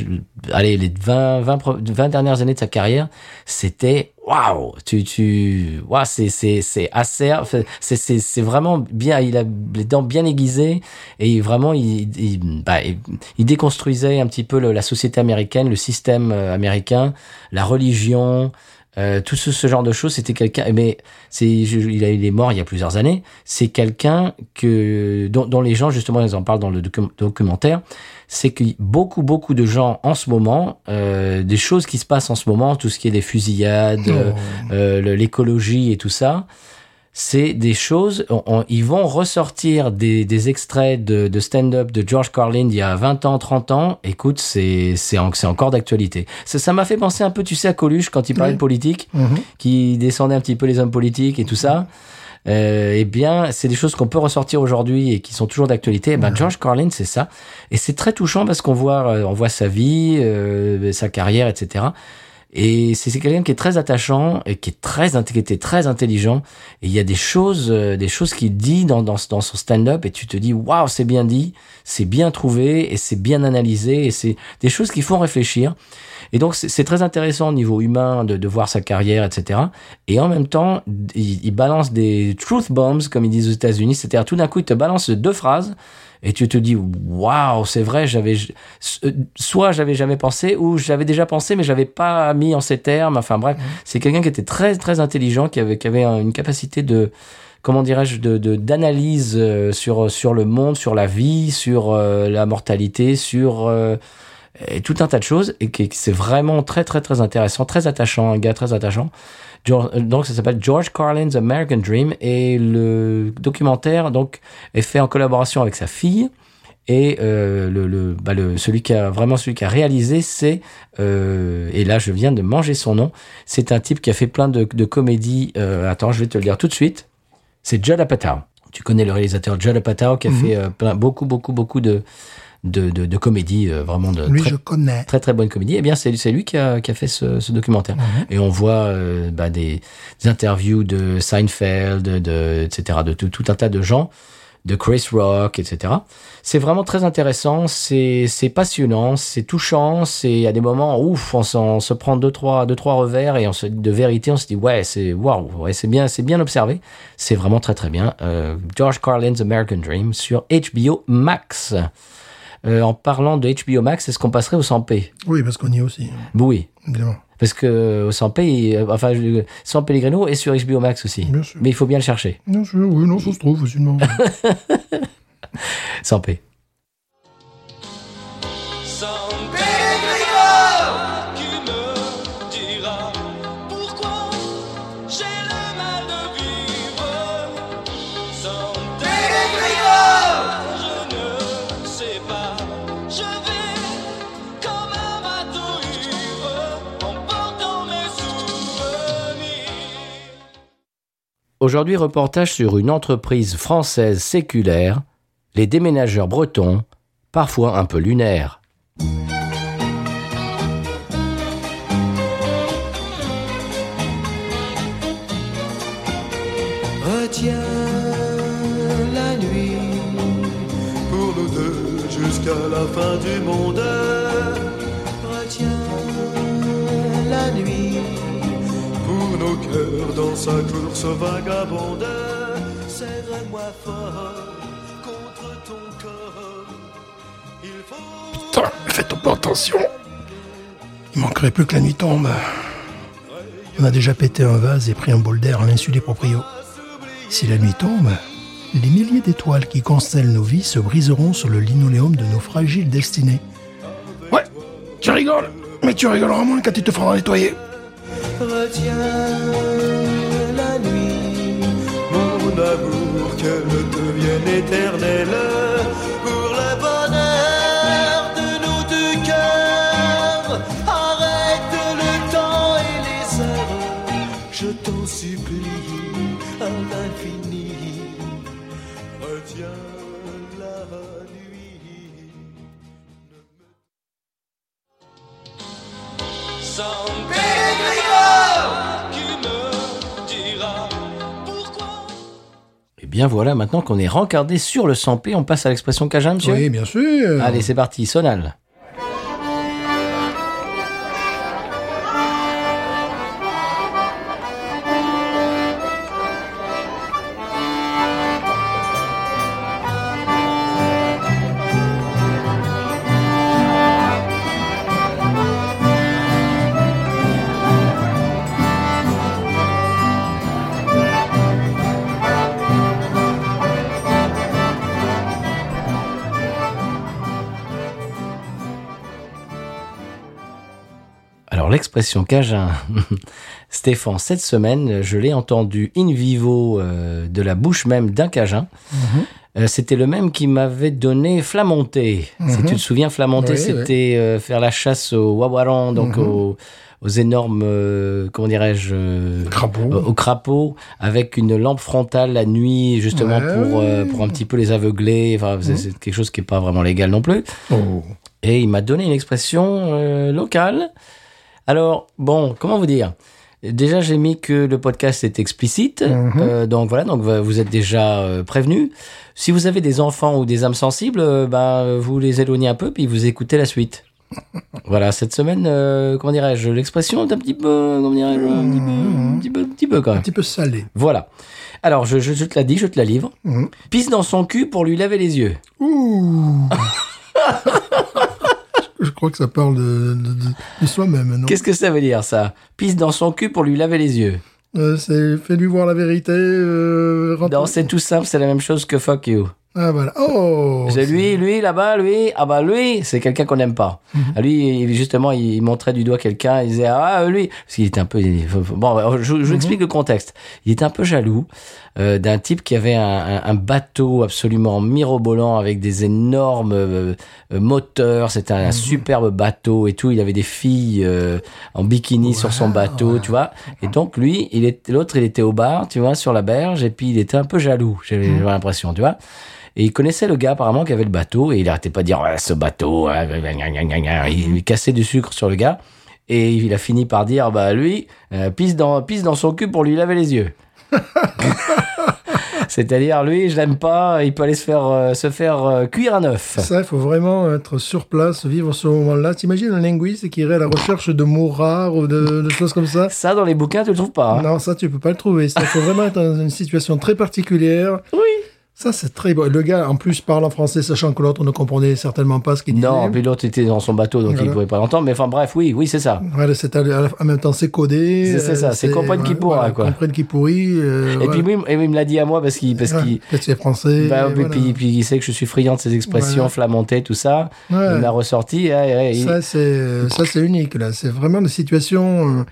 allez, les 20, 20, pro- 20 dernières années de sa carrière, c'était waouh, tu, tu, waouh, c'est, c'est, c'est acerbe, c'est, c'est, c'est vraiment bien, il a les dents bien aiguisées et vraiment, il, il, bah, il, il déconstruisait un petit peu le- la société américaine, le système euh, américain, la religion, euh, tout ce, ce genre de choses. C'était quelqu'un, mais c'est, il, est mort il y a plusieurs années. C'est quelqu'un que, dont, dont les gens, justement, ils en parlent dans le docu- documentaire, c'est que beaucoup, beaucoup de gens en ce moment, euh, des choses qui se passent en ce moment, tout ce qui est des fusillades, euh, euh, l'écologie et tout ça, c'est des choses, on- on- ils vont ressortir des, des extraits de, de stand-up de George Carlin d'il y a 20 ans, 30 ans. Écoute, c'est c'est en- c'est encore d'actualité. Ça m'a fait penser un peu, tu sais, à Coluche quand il parlait Oui. de politique, Mhm. qui descendait un petit peu les hommes politiques et tout ça. Euh, eh bien, c'est des choses qu'on peut ressortir aujourd'hui et qui sont toujours d'actualité. Eh ben, George Carlin, c'est ça, et c'est très touchant parce qu'on voit, euh, on voit sa vie, euh, sa carrière, etc. Et c'est quelqu'un qui est très attachant et qui est très qui était très intelligent. Et il y a des choses, euh, des choses qu'il dit dans, dans, son stand-up et tu te dis waouh c'est bien dit, c'est bien trouvé et c'est bien analysé et c'est des choses qui font réfléchir. Et donc c'est c'est très intéressant au niveau humain de, de voir sa carrière, etc. Et en même temps, il, il balance des truth bombs comme ils disent aux États-Unis, c'est-à-dire tout d'un coup il te balance deux phrases et tu te dis waouh c'est vrai j'avais euh, soit j'avais jamais pensé ou j'avais déjà pensé mais j'avais pas mis en ces termes. Enfin bref c'est quelqu'un qui était très très intelligent qui avait qui avait un- une capacité de comment dirais-je de d'analyse euh, sur sur le monde sur la vie sur euh, la mortalité sur euh, et tout un tas de choses et c'est vraiment très très très intéressant très attachant un gars très attachant George- euh, donc ça s'appelle George Carlin's American Dream et le documentaire donc est fait en collaboration avec sa fille et euh, le, le, bah, le celui qui a vraiment celui qui a réalisé c'est euh, et là je viens de manger son nom c'est un type qui a fait plein de, de comédies euh, attends je vais te le dire tout de suite. C'est Judd Apatow. Tu connais le réalisateur Judd Apatow qui a fait euh, plein, beaucoup beaucoup beaucoup de de, de, de comédies euh, vraiment de Lui, très, je connais. très très bonne comédie. Eh bien, c'est c'est lui qui a, qui a fait ce, ce documentaire. Et on voit euh, bah, des, des interviews de Seinfeld, de, de- etc., de tout, tout un tas de gens, de Chris Rock, etc. C'est vraiment très intéressant, c'est passionnant, c'est touchant, c'est à des moments ouf, on, s'en- on se prend deux trois deux trois revers et on se de vérité, on se dit ouais c'est waouh, ouais c'est bien c'est bien observé, c'est vraiment très très bien. Euh, George Carlin's American Dream sur HBO Max. Euh, en parlant de HBO Max, est-ce qu'on passerait au 100p Oui, parce qu'on y est aussi, Oui, évidemment. parce que au 100p, il- euh, enfin, 100 Pellegrino est sur HBO Max aussi. Bien sûr. Mais il faut bien le chercher, Bien sûr, oui, non, ça se trouve facilement. 100p. Aujourd'hui, reportage sur une entreprise française séculaire, les déménageurs bretons, parfois un peu lunaires. Dans sa course vagabonde. Serre-moi fort contre ton corps. Il faut. Putain, faites pas attention. Il manquerait plus que la nuit tombe. On a déjà pété un vase et pris un bol d'air à l'insu des proprios. Si la nuit tombe, les milliers d'étoiles qui constellent nos vies se briseront sur le linoléum de nos fragiles destinées. Ouais, tu rigoles, mais tu rigoleras moins quand tu te feras nettoyer. Retiens amour, qu'elle devienne éternelle pour le bonheur de nos deux cœurs. Arrête le temps et les heures, je t'en supplie à l'infini. Retiens la nuit. Sans bien voilà, maintenant qu'on est rencardé sur le 100p, on passe à l'expression cajun, monsieur? Oui, bien sûr. Allez, c'est parti, sonal. L'expression cajun, Stéphane, cette semaine, je l'ai entendu in vivo euh, de la bouche même d'un cajun. Euh, c'était le même qui m'avait donné Flamonté. Si tu te souviens, Flamonté, Oui, c'était euh, faire la chasse au wawaran, donc aux, aux énormes, euh, comment dirais-je, euh, Crapaud. au- au crapaud, avec une lampe frontale la nuit, justement Ouais. pour pour un petit peu les aveugler. Enfin, c'est- c'est quelque chose qui est pas vraiment légal non plus. Oh. Et il m'a donné une expression locale. Alors, bon, comment vous dire? Déjà, j'ai mis que le podcast est explicite, Mhm. Euh, donc voilà, donc euh, vous êtes déjà euh, prévenus. Si vous avez des enfants ou des âmes sensibles, euh, bah, vous les éloignez un peu, puis vous écoutez la suite. voilà, cette semaine, euh, comment dirais-je, l'expression est un petit peu, comment dirais-je, un petit peu, un petit peu, un petit peu quand Un même. petit peu salé. Voilà. Alors, je, je, je te la dis, je te la livre. Mhm. Pisse dans son cul pour lui laver les yeux. Ouh Je crois que ça parle de, de, de- de soi-même, Qu'est-ce que ça veut dire, ça? Pisse dans son cul pour lui laver les yeux. Euh, C'est fais-lui voir la vérité. Euh, Non, c'est tout simple, c'est la même chose que fuck you. Ah voilà. Oh C'est lui, lui, là-bas, lui, ah bah lui, c'est quelqu'un qu'on n'aime pas. Ah, Lui, justement, il montrait du doigt quelqu'un, il disait, ah lui, parce qu'il était un peu... Bon, je, je vous explique le contexte. Il était un peu jaloux euh, d'un type qui avait un, un- un bateau absolument mirobolant avec des énormes euh, euh, moteurs, c'était un superbe bateau et tout, il avait des filles euh, en bikini sur son bateau, tu vois. Et donc lui, il est l'autre, il était au bar, tu vois, sur la berge, et puis il était un peu jaloux, j'avais j'avais l'impression, tu vois. Et il connaissait le gars apparemment qui avait le bateau et il arrêtait pas de dire ouais, ce bateau, ouais, gna. il lui cassait du sucre sur le gars et il a fini par dire bah lui euh, pisse dans pisse dans son cul pour lui laver les yeux. C'est-à-dire lui je l'aime pas, il peut aller se faire euh, se faire euh, cuire un œuf. Ça, il faut vraiment être sur place, vivre ce moment-là. T'imagines un linguiste qui irait à la recherche de mots rares ou de, de choses comme ça? Ça dans les bouquins tu le trouves pas. hein. Non, ça, tu peux pas le trouver. Il faut vraiment être dans une situation très particulière. Oui. Ça, c'est très beau. Le gars, en plus, parle en français, sachant que l'autre ne comprenait certainement pas ce qu'il disait. Non, puis l'autre était dans son bateau donc il Voilà. pouvait pas l'entendre. Mais enfin bref, oui, oui c'est ça. Voilà, c'est en même temps, c'est codé. C'est- ça, euh, c'est comprenne qui pourra, quoi. Comprenne qui pourrit. euh, Et voilà. puis oui, et il me l'a dit à moi parce qu'il parce Ouais, qu'il que c'est français. Bah, puis, puis, puis il sait que je suis friand de ces expressions flamentées, tout ça. Ouais. Il m'a ressorti. ouais, il- Ça, c'est ça, c'est unique là. C'est vraiment des situations euh,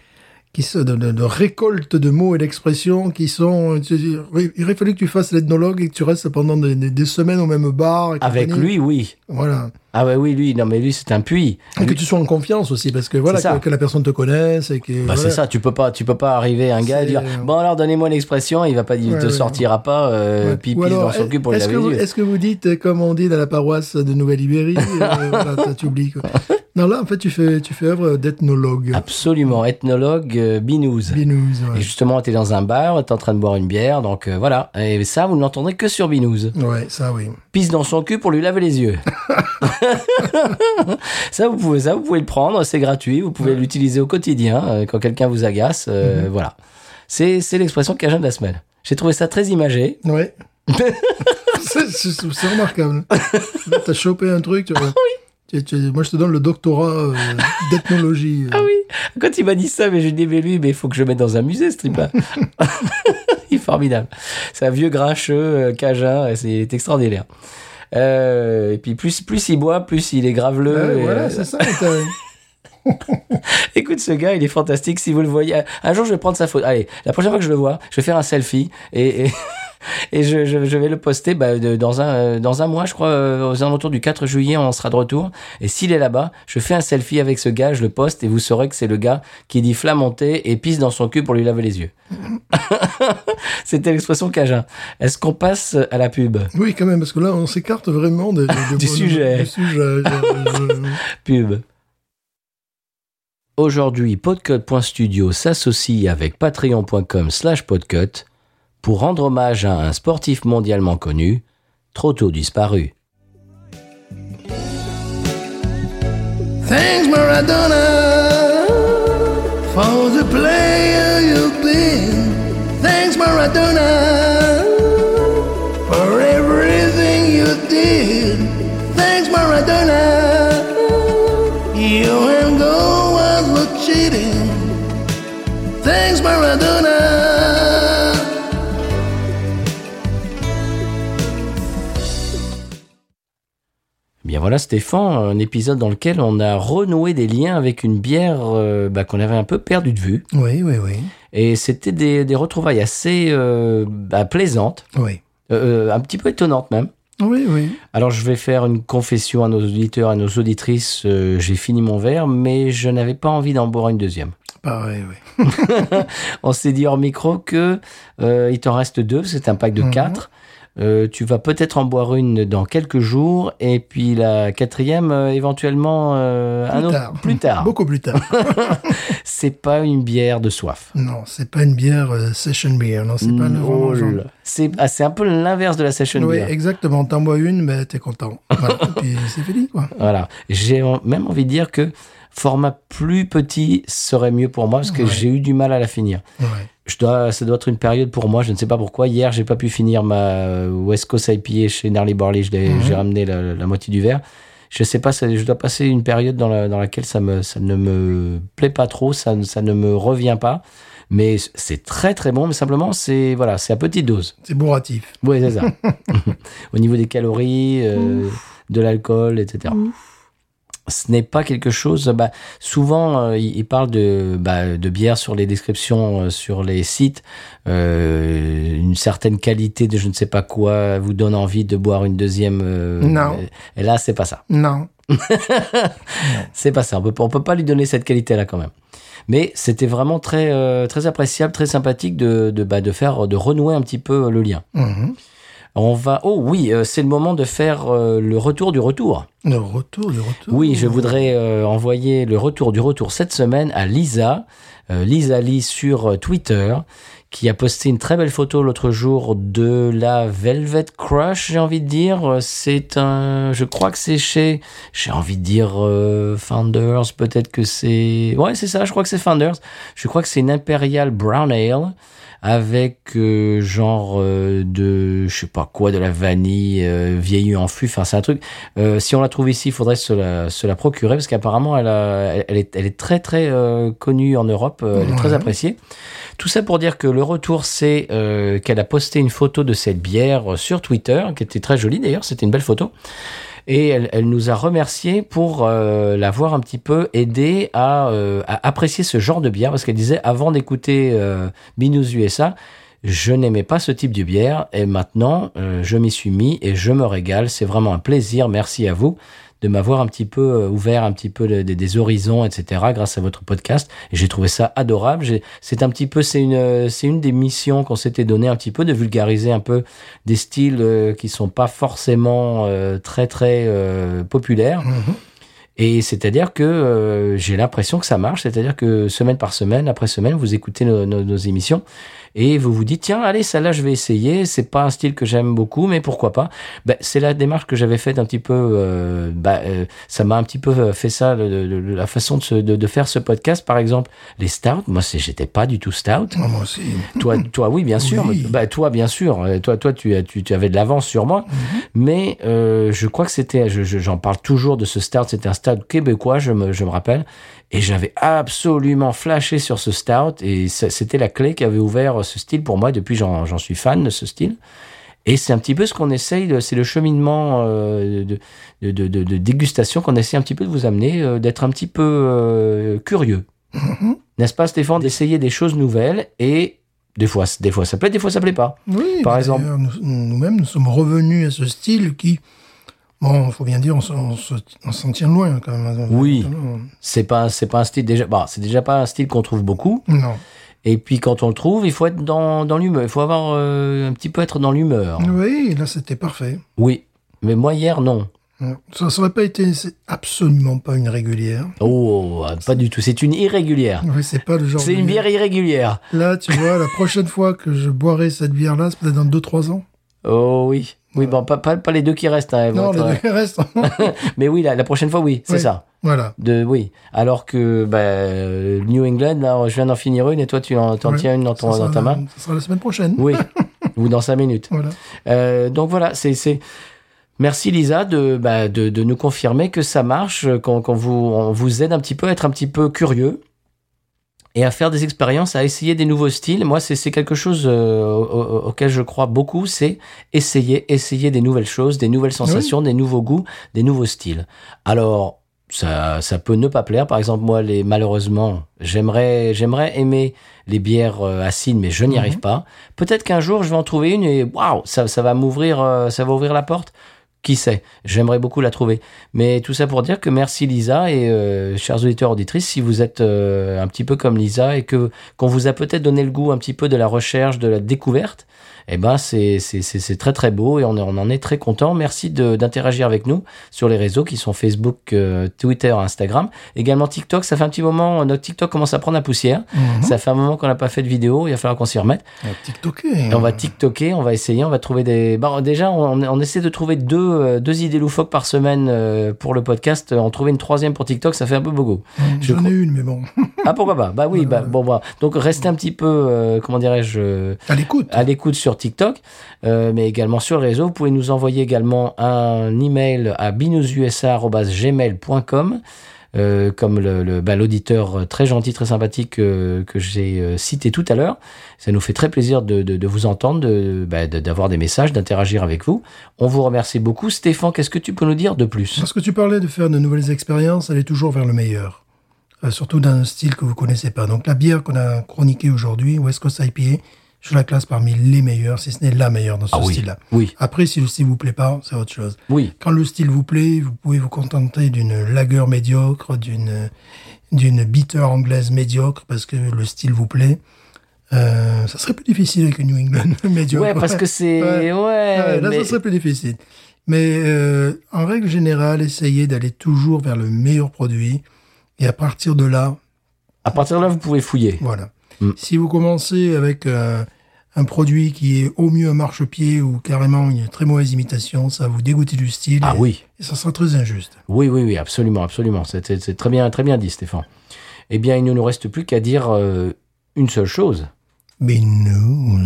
qui se de, de- de récolte de mots et d'expressions qui sont. il aurait fallu que tu fasses l'ethnologue et que tu restes pendant des, des- des semaines au même bar. Avec lui, oui. Voilà. Ah ouais, oui, lui, non, mais lui, c'est un puits. Et que tu sois en confiance aussi, parce que voilà, que, que la personne te connaisse et que. Bah, voilà. c'est ça, tu peux pas, tu peux pas arriver à un gars et dire, bon alors donnez-moi l'expression, il va pas dire, Ouais, te ouais. sortira pas, euh, pipi dans son cul pour est-ce que, vous, est-ce que vous dites, comme on dit dans la paroisse de Nouvelle-Ibérie, euh, voilà, ça, tu oublies. Quoi. Non, là, en fait, tu fais, tu fais œuvre d'ethnologue. Absolument, ethnologue, euh, binouze. Binouze, ouais. Et justement, t'es dans un bar, t'es en train de boire une bière, donc euh, voilà. Et ça, vous ne l'entendrez que sur binouze. Ouais, ça, oui. Pisse dans son cul pour lui laver les yeux. ça, vous pouvez, ça, vous pouvez le prendre, c'est gratuit, vous pouvez l'utiliser au quotidien euh, quand quelqu'un vous agace. euh, Voilà. C'est, c'est l'expression cajun de la semaine. J'ai trouvé ça très imagé. Ouais. c'est, c'est- c'est remarquable. Là, t'as chopé un truc. Tu vois. Tu- tu- moi, je te donne le doctorat euh, d'ethnologie. Ah oui, quand il m'a dit ça, mais je dis, mais lui, mais il faut que je le mette dans un musée, ce trip-là. il est formidable. C'est un vieux grincheux, euh, cajun, et c'est extraordinaire. Euh, et puis plus, plus il boit, plus il est graveleux. Et, voilà, euh, c'est ça. Écoute, ce gars, il est fantastique. Si vous le voyez, un jour, je vais prendre sa photo. Allez, la prochaine fois que je le vois, je vais faire un selfie et, et, et je, je, je vais le poster bah, de- dans, un, euh, dans un mois, je crois, euh, aux alentours du 4 juillet, on sera de retour. Et s'il est là-bas, je fais un selfie avec ce gars, je le poste et vous saurez que c'est le gars qui dit flamonté et pisse dans son cul pour lui laver les yeux. C'était l'expression cajun. Est-ce qu'on passe à la pub? Oui, quand même, parce que là, on s'écarte vraiment de- de- Du sujet. Du Pub. Aujourd'hui, podcut.studio s'associe avec patreon.com slash podcut pour rendre hommage à un sportif mondialement connu, trop tôt disparu. Voilà Stéphane, un épisode dans lequel on a renoué des liens avec une bière euh, bah, qu'on avait un peu perdu de vue. Oui, oui, oui. Et c'était des, des retrouvailles assez euh, bah, plaisantes, Oui. euh, un petit peu étonnantes même. Oui, oui. Alors je vais faire une confession à nos auditeurs, à nos auditrices. J'ai fini mon verre, mais je n'avais pas envie d'en boire une deuxième. Pareil, oui. On s'est dit hors micro que il t'en reste deux, c'est un pack de Mhm. quatre. Euh, tu vas peut-être en boire une dans quelques jours, et puis la quatrième euh, éventuellement euh, un Plus autre- tard. plus tard. Beaucoup plus tard. C'est pas une bière de soif. non, c'est pas une bière session beer. Non, c'est pas le. C'est ah, c'est un peu l'inverse de la session Oui, beer. exactement. T'en bois une, mais t'es content. Voilà. Et puis c'est fini, quoi. Voilà. J'ai même envie de dire que format plus petit serait mieux pour moi parce que Ouais. j'ai eu du mal à la finir. Ouais. Je dois, ça doit être une période pour moi, je ne sais pas pourquoi. Hier, j'ai pas pu finir ma West Coast IPA chez Gnarly Barley, Mhm. j'ai ramené la, la moitié du verre. Je sais pas, ça- je dois passer une période dans, la- dans laquelle ça, me, ça ne me plaît pas trop, ça, ne- ça ne me revient pas. Mais c'est très très bon, mais simplement, c'est voilà, c'est à petite dose. C'est bourratif. Oui, c'est ça. Au niveau des calories, euh, de l'alcool, etc. Ce n'est pas quelque chose. Bah, souvent, euh, ils parlent de, bah, de bière sur les descriptions, euh, sur les sites. Euh, une certaine qualité de je ne sais pas quoi vous donne envie de boire une deuxième. euh, Non. Et là, c'est pas ça. Non. C'est pas ça. On peut, on peut pas lui donner cette qualité-là quand même. Mais c'était vraiment très, très appréciable, très sympathique de, de, bah, de faire, de renouer un petit peu le lien. Mhm. On va. Oh oui, euh, c'est le moment de faire euh, le retour du retour. Le retour, le retour. Oui, je voudrais euh, envoyer le retour du retour cette semaine à Lisa, Lisa Lee sur Twitter, qui a posté une très belle photo l'autre jour de la Velvet Crush, j'ai envie de dire. C'est un, je crois que c'est chez, j'ai envie de dire euh, Founders, peut-être que c'est, ouais, c'est ça, je crois que c'est Founders. Je crois que c'est une Imperial Brown Ale avec euh, genre euh, de je sais pas quoi de la vanille euh, vieillie en fût enfin c'est un truc. Euh, si on la trouve ici il faudrait se la, se la procurer parce qu'apparemment elle, a- elle, elle est, elle est très très euh, connue en Europe euh, elle est très appréciée. Tout ça pour dire que le retour c'est euh, qu'elle a posté une photo de cette bière sur Twitter qui était très jolie d'ailleurs c'était une belle photo et elle, nous a remercié pour euh, l'avoir un petit peu aidé à, euh, à apprécier ce genre de bière parce qu'elle disait avant d'écouter euh, Binous USA, je n'aimais pas ce type de bière et maintenant euh, je m'y suis mis et je me régale. C'est vraiment un plaisir. Merci à vous de m'avoir un petit peu euh, ouvert un petit peu des, des horizons, etc. grâce à votre podcast. Et j'ai trouvé ça adorable. C'est un petit peu, c'est une, euh, c'est une des missions qu'on s'était donné un petit peu de vulgariser un peu des styles euh, qui sont pas forcément euh, très très euh, populaires. Mhm. Et c'est-à-dire que euh, j'ai l'impression que ça marche, c'est-à-dire que semaine par semaine, après semaine, vous écoutez nos, nos- nos émissions et vous vous dites tiens allez celle-là je vais essayer. C'est pas un style que j'aime beaucoup, mais pourquoi pas ben, C'est la démarche que j'avais faite un petit peu. euh, bah, euh, ça m'a un petit peu fait ça, le- le- le- la façon de, se- de, de faire ce podcast, par exemple. Les stouts, moi j'étais pas du tout stout. Ah, Moi aussi. Toi, toi, oui, bien sûr. Oui. Bah, toi, bien sûr. Euh, Toi, toi, tu, tu, tu avais de l'avance sur moi. Mais euh, je crois que c'était, je- je- j'en parle toujours de ce stout. C'était un stout québécois, je me, je me rappelle. Et j'avais absolument flashé sur ce stout. Et c'était la clé qui avait ouvert ce style pour moi. Depuis, j'en j'en suis fan de ce style. Et c'est un petit peu ce qu'on essaye, de- c'est le cheminement euh, de, de, de, de- dégustation qu'on essaie un petit peu de vous amener, euh, d'être un petit peu euh, curieux. N'est-ce pas, Stéphane D'essayer des choses nouvelles et des fois, des fois ça plaît, des fois ça plaît pas. Oui, Par exemple. nous- Nous-mêmes, nous sommes revenus à ce style qui, bon, faut bien dire, on, se- on se- on s'en tient loin quand même. Oui. C'est pas, c'est pas un style déjà, bah, c'est déjà pas un style qu'on trouve beaucoup. Non. Et puis quand on le trouve, il faut être dans, dans l'humeur. Il faut avoir euh, un petit peu être dans l'humeur. Oui, là, c'était parfait. Oui. Mais moi hier, non. Ça n'aurait pas été, c'est absolument pas une régulière. Oh, pas du tout. C'est une irrégulière. Oui, c'est pas le genre. C'est une bière irrégulière. Là, tu vois, la prochaine fois que je boirai cette bière-là, c'est peut-être dans 2-3 ans. Oh oui. Oui, bon, pas, pas, pas les deux qui restent. hein, Non, les être- deux restent. Mais oui, la, la prochaine fois, oui, c'est Oui. ça. voilà. De, oui. Alors que bah, euh, New England, là, je viens d'en finir une et toi, tu en, tiens une dans, ton, ta la- main. Ça sera la semaine prochaine. Oui. Ou dans cinq minutes. Voilà. Euh, donc voilà, c'est merci Lisa de, bah, de de nous confirmer que ça marche, qu'on qu'on vous on vous aide un petit peu à être un petit peu curieux et à faire des expériences, à essayer des nouveaux styles. Moi, c'est quelque chose euh, au- au- auquel je crois beaucoup, c'est essayer essayer des nouvelles choses, des nouvelles sensations, des nouveaux goûts, des nouveaux styles. Alors ça, ça peut ne pas plaire. Par exemple, moi, les, malheureusement, j'aimerais, j'aimerais aimer les bières euh, acides, mais je n'y arrive pas. Peut-être qu'un jour, je vais en trouver une et waouh, ça, ça va m'ouvrir, euh, ça va ouvrir la porte. Qui sait? J'aimerais beaucoup la trouver. Mais tout ça pour dire que merci Lisa et euh, chers auditeurs auditrices, si vous êtes euh, un petit peu comme Lisa et que qu'on vous a peut-être donné le goût un petit peu de la recherche, de la découverte, eh ben c'est très très beau et on, on en est très content. Merci d'interagir avec nous sur les réseaux qui sont Facebook, euh, Twitter, Instagram, également TikTok. Ça fait un petit moment, notre TikTok commence à prendre la poussière. Mhm. Ça fait un moment qu'on n'a pas fait de vidéo. Il va falloir qu'on s'y remette. On va TikToker. Et on va TikToker, on va essayer, on va trouver des. Bon, déjà, on, on essaie de trouver deux, euh, deux idées loufoques par semaine euh, pour le podcast. En trouver une troisième pour TikTok, ça fait un peu beaucoup. Mmh, je J'en ai une, mais bon. Ah pourquoi pas? Bah oui, bah bon bah. Donc restez un petit peu, comment dirais-je, À l'écoute. à l'écoute sur TikTok, euh, mais également sur le réseau. Vous pouvez nous envoyer également un email à binoususa@gmail.com. Euh, comme le, bah, l'auditeur très gentil, très sympathique euh, que j'ai cité tout à l'heure. Ça nous fait très plaisir de, de, vous entendre, bah, de- d'avoir des messages, d'interagir avec vous. On vous remercie beaucoup. Stéphane, qu'est-ce que tu peux nous dire de plus? Parce que tu parlais de faire de nouvelles expériences, aller toujours vers le meilleur. Euh, surtout dans un style que vous connaissez pas. Donc la bière qu'on a chroniquée aujourd'hui, West Coast IPA, je la classe parmi les meilleures, si ce n'est la meilleure dans ce Ah style-là. Oui, Après, si le style vous plaît pas, c'est autre chose. oui, Quand le style vous plaît, vous pouvez vous contenter d'une lager médiocre, d'une d'une bitter anglaise médiocre parce que le style vous plaît. Euh, ça serait plus difficile avec une New England médiocre. ouais, parce que c'est ouais, Ouais, là, mais- ça serait plus difficile. Mais euh, en règle générale, essayez d'aller toujours vers le meilleur produit. Et à partir de là, à partir de là, vous pouvez fouiller. voilà. Mm. Si vous commencez avec euh, un produit qui est au mieux un marchepied ou carrément une très mauvaise imitation, ça va vous dégoûter du style. Ah et, oui. et ça sera très injuste. Oui, oui, oui, absolument, absolument. C'est très bien, très bien dit, Stéphane. Eh bien, il ne nous reste plus qu'à dire euh, une seule chose. Mais nous...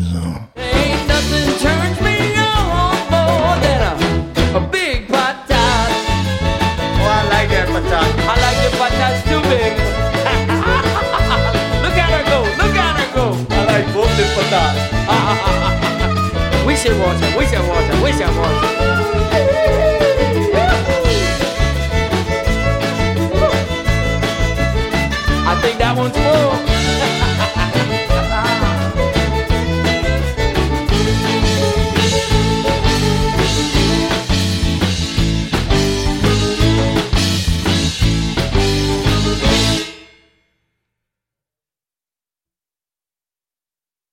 混蛋！威胁我，抢！威胁我，抢！威胁我！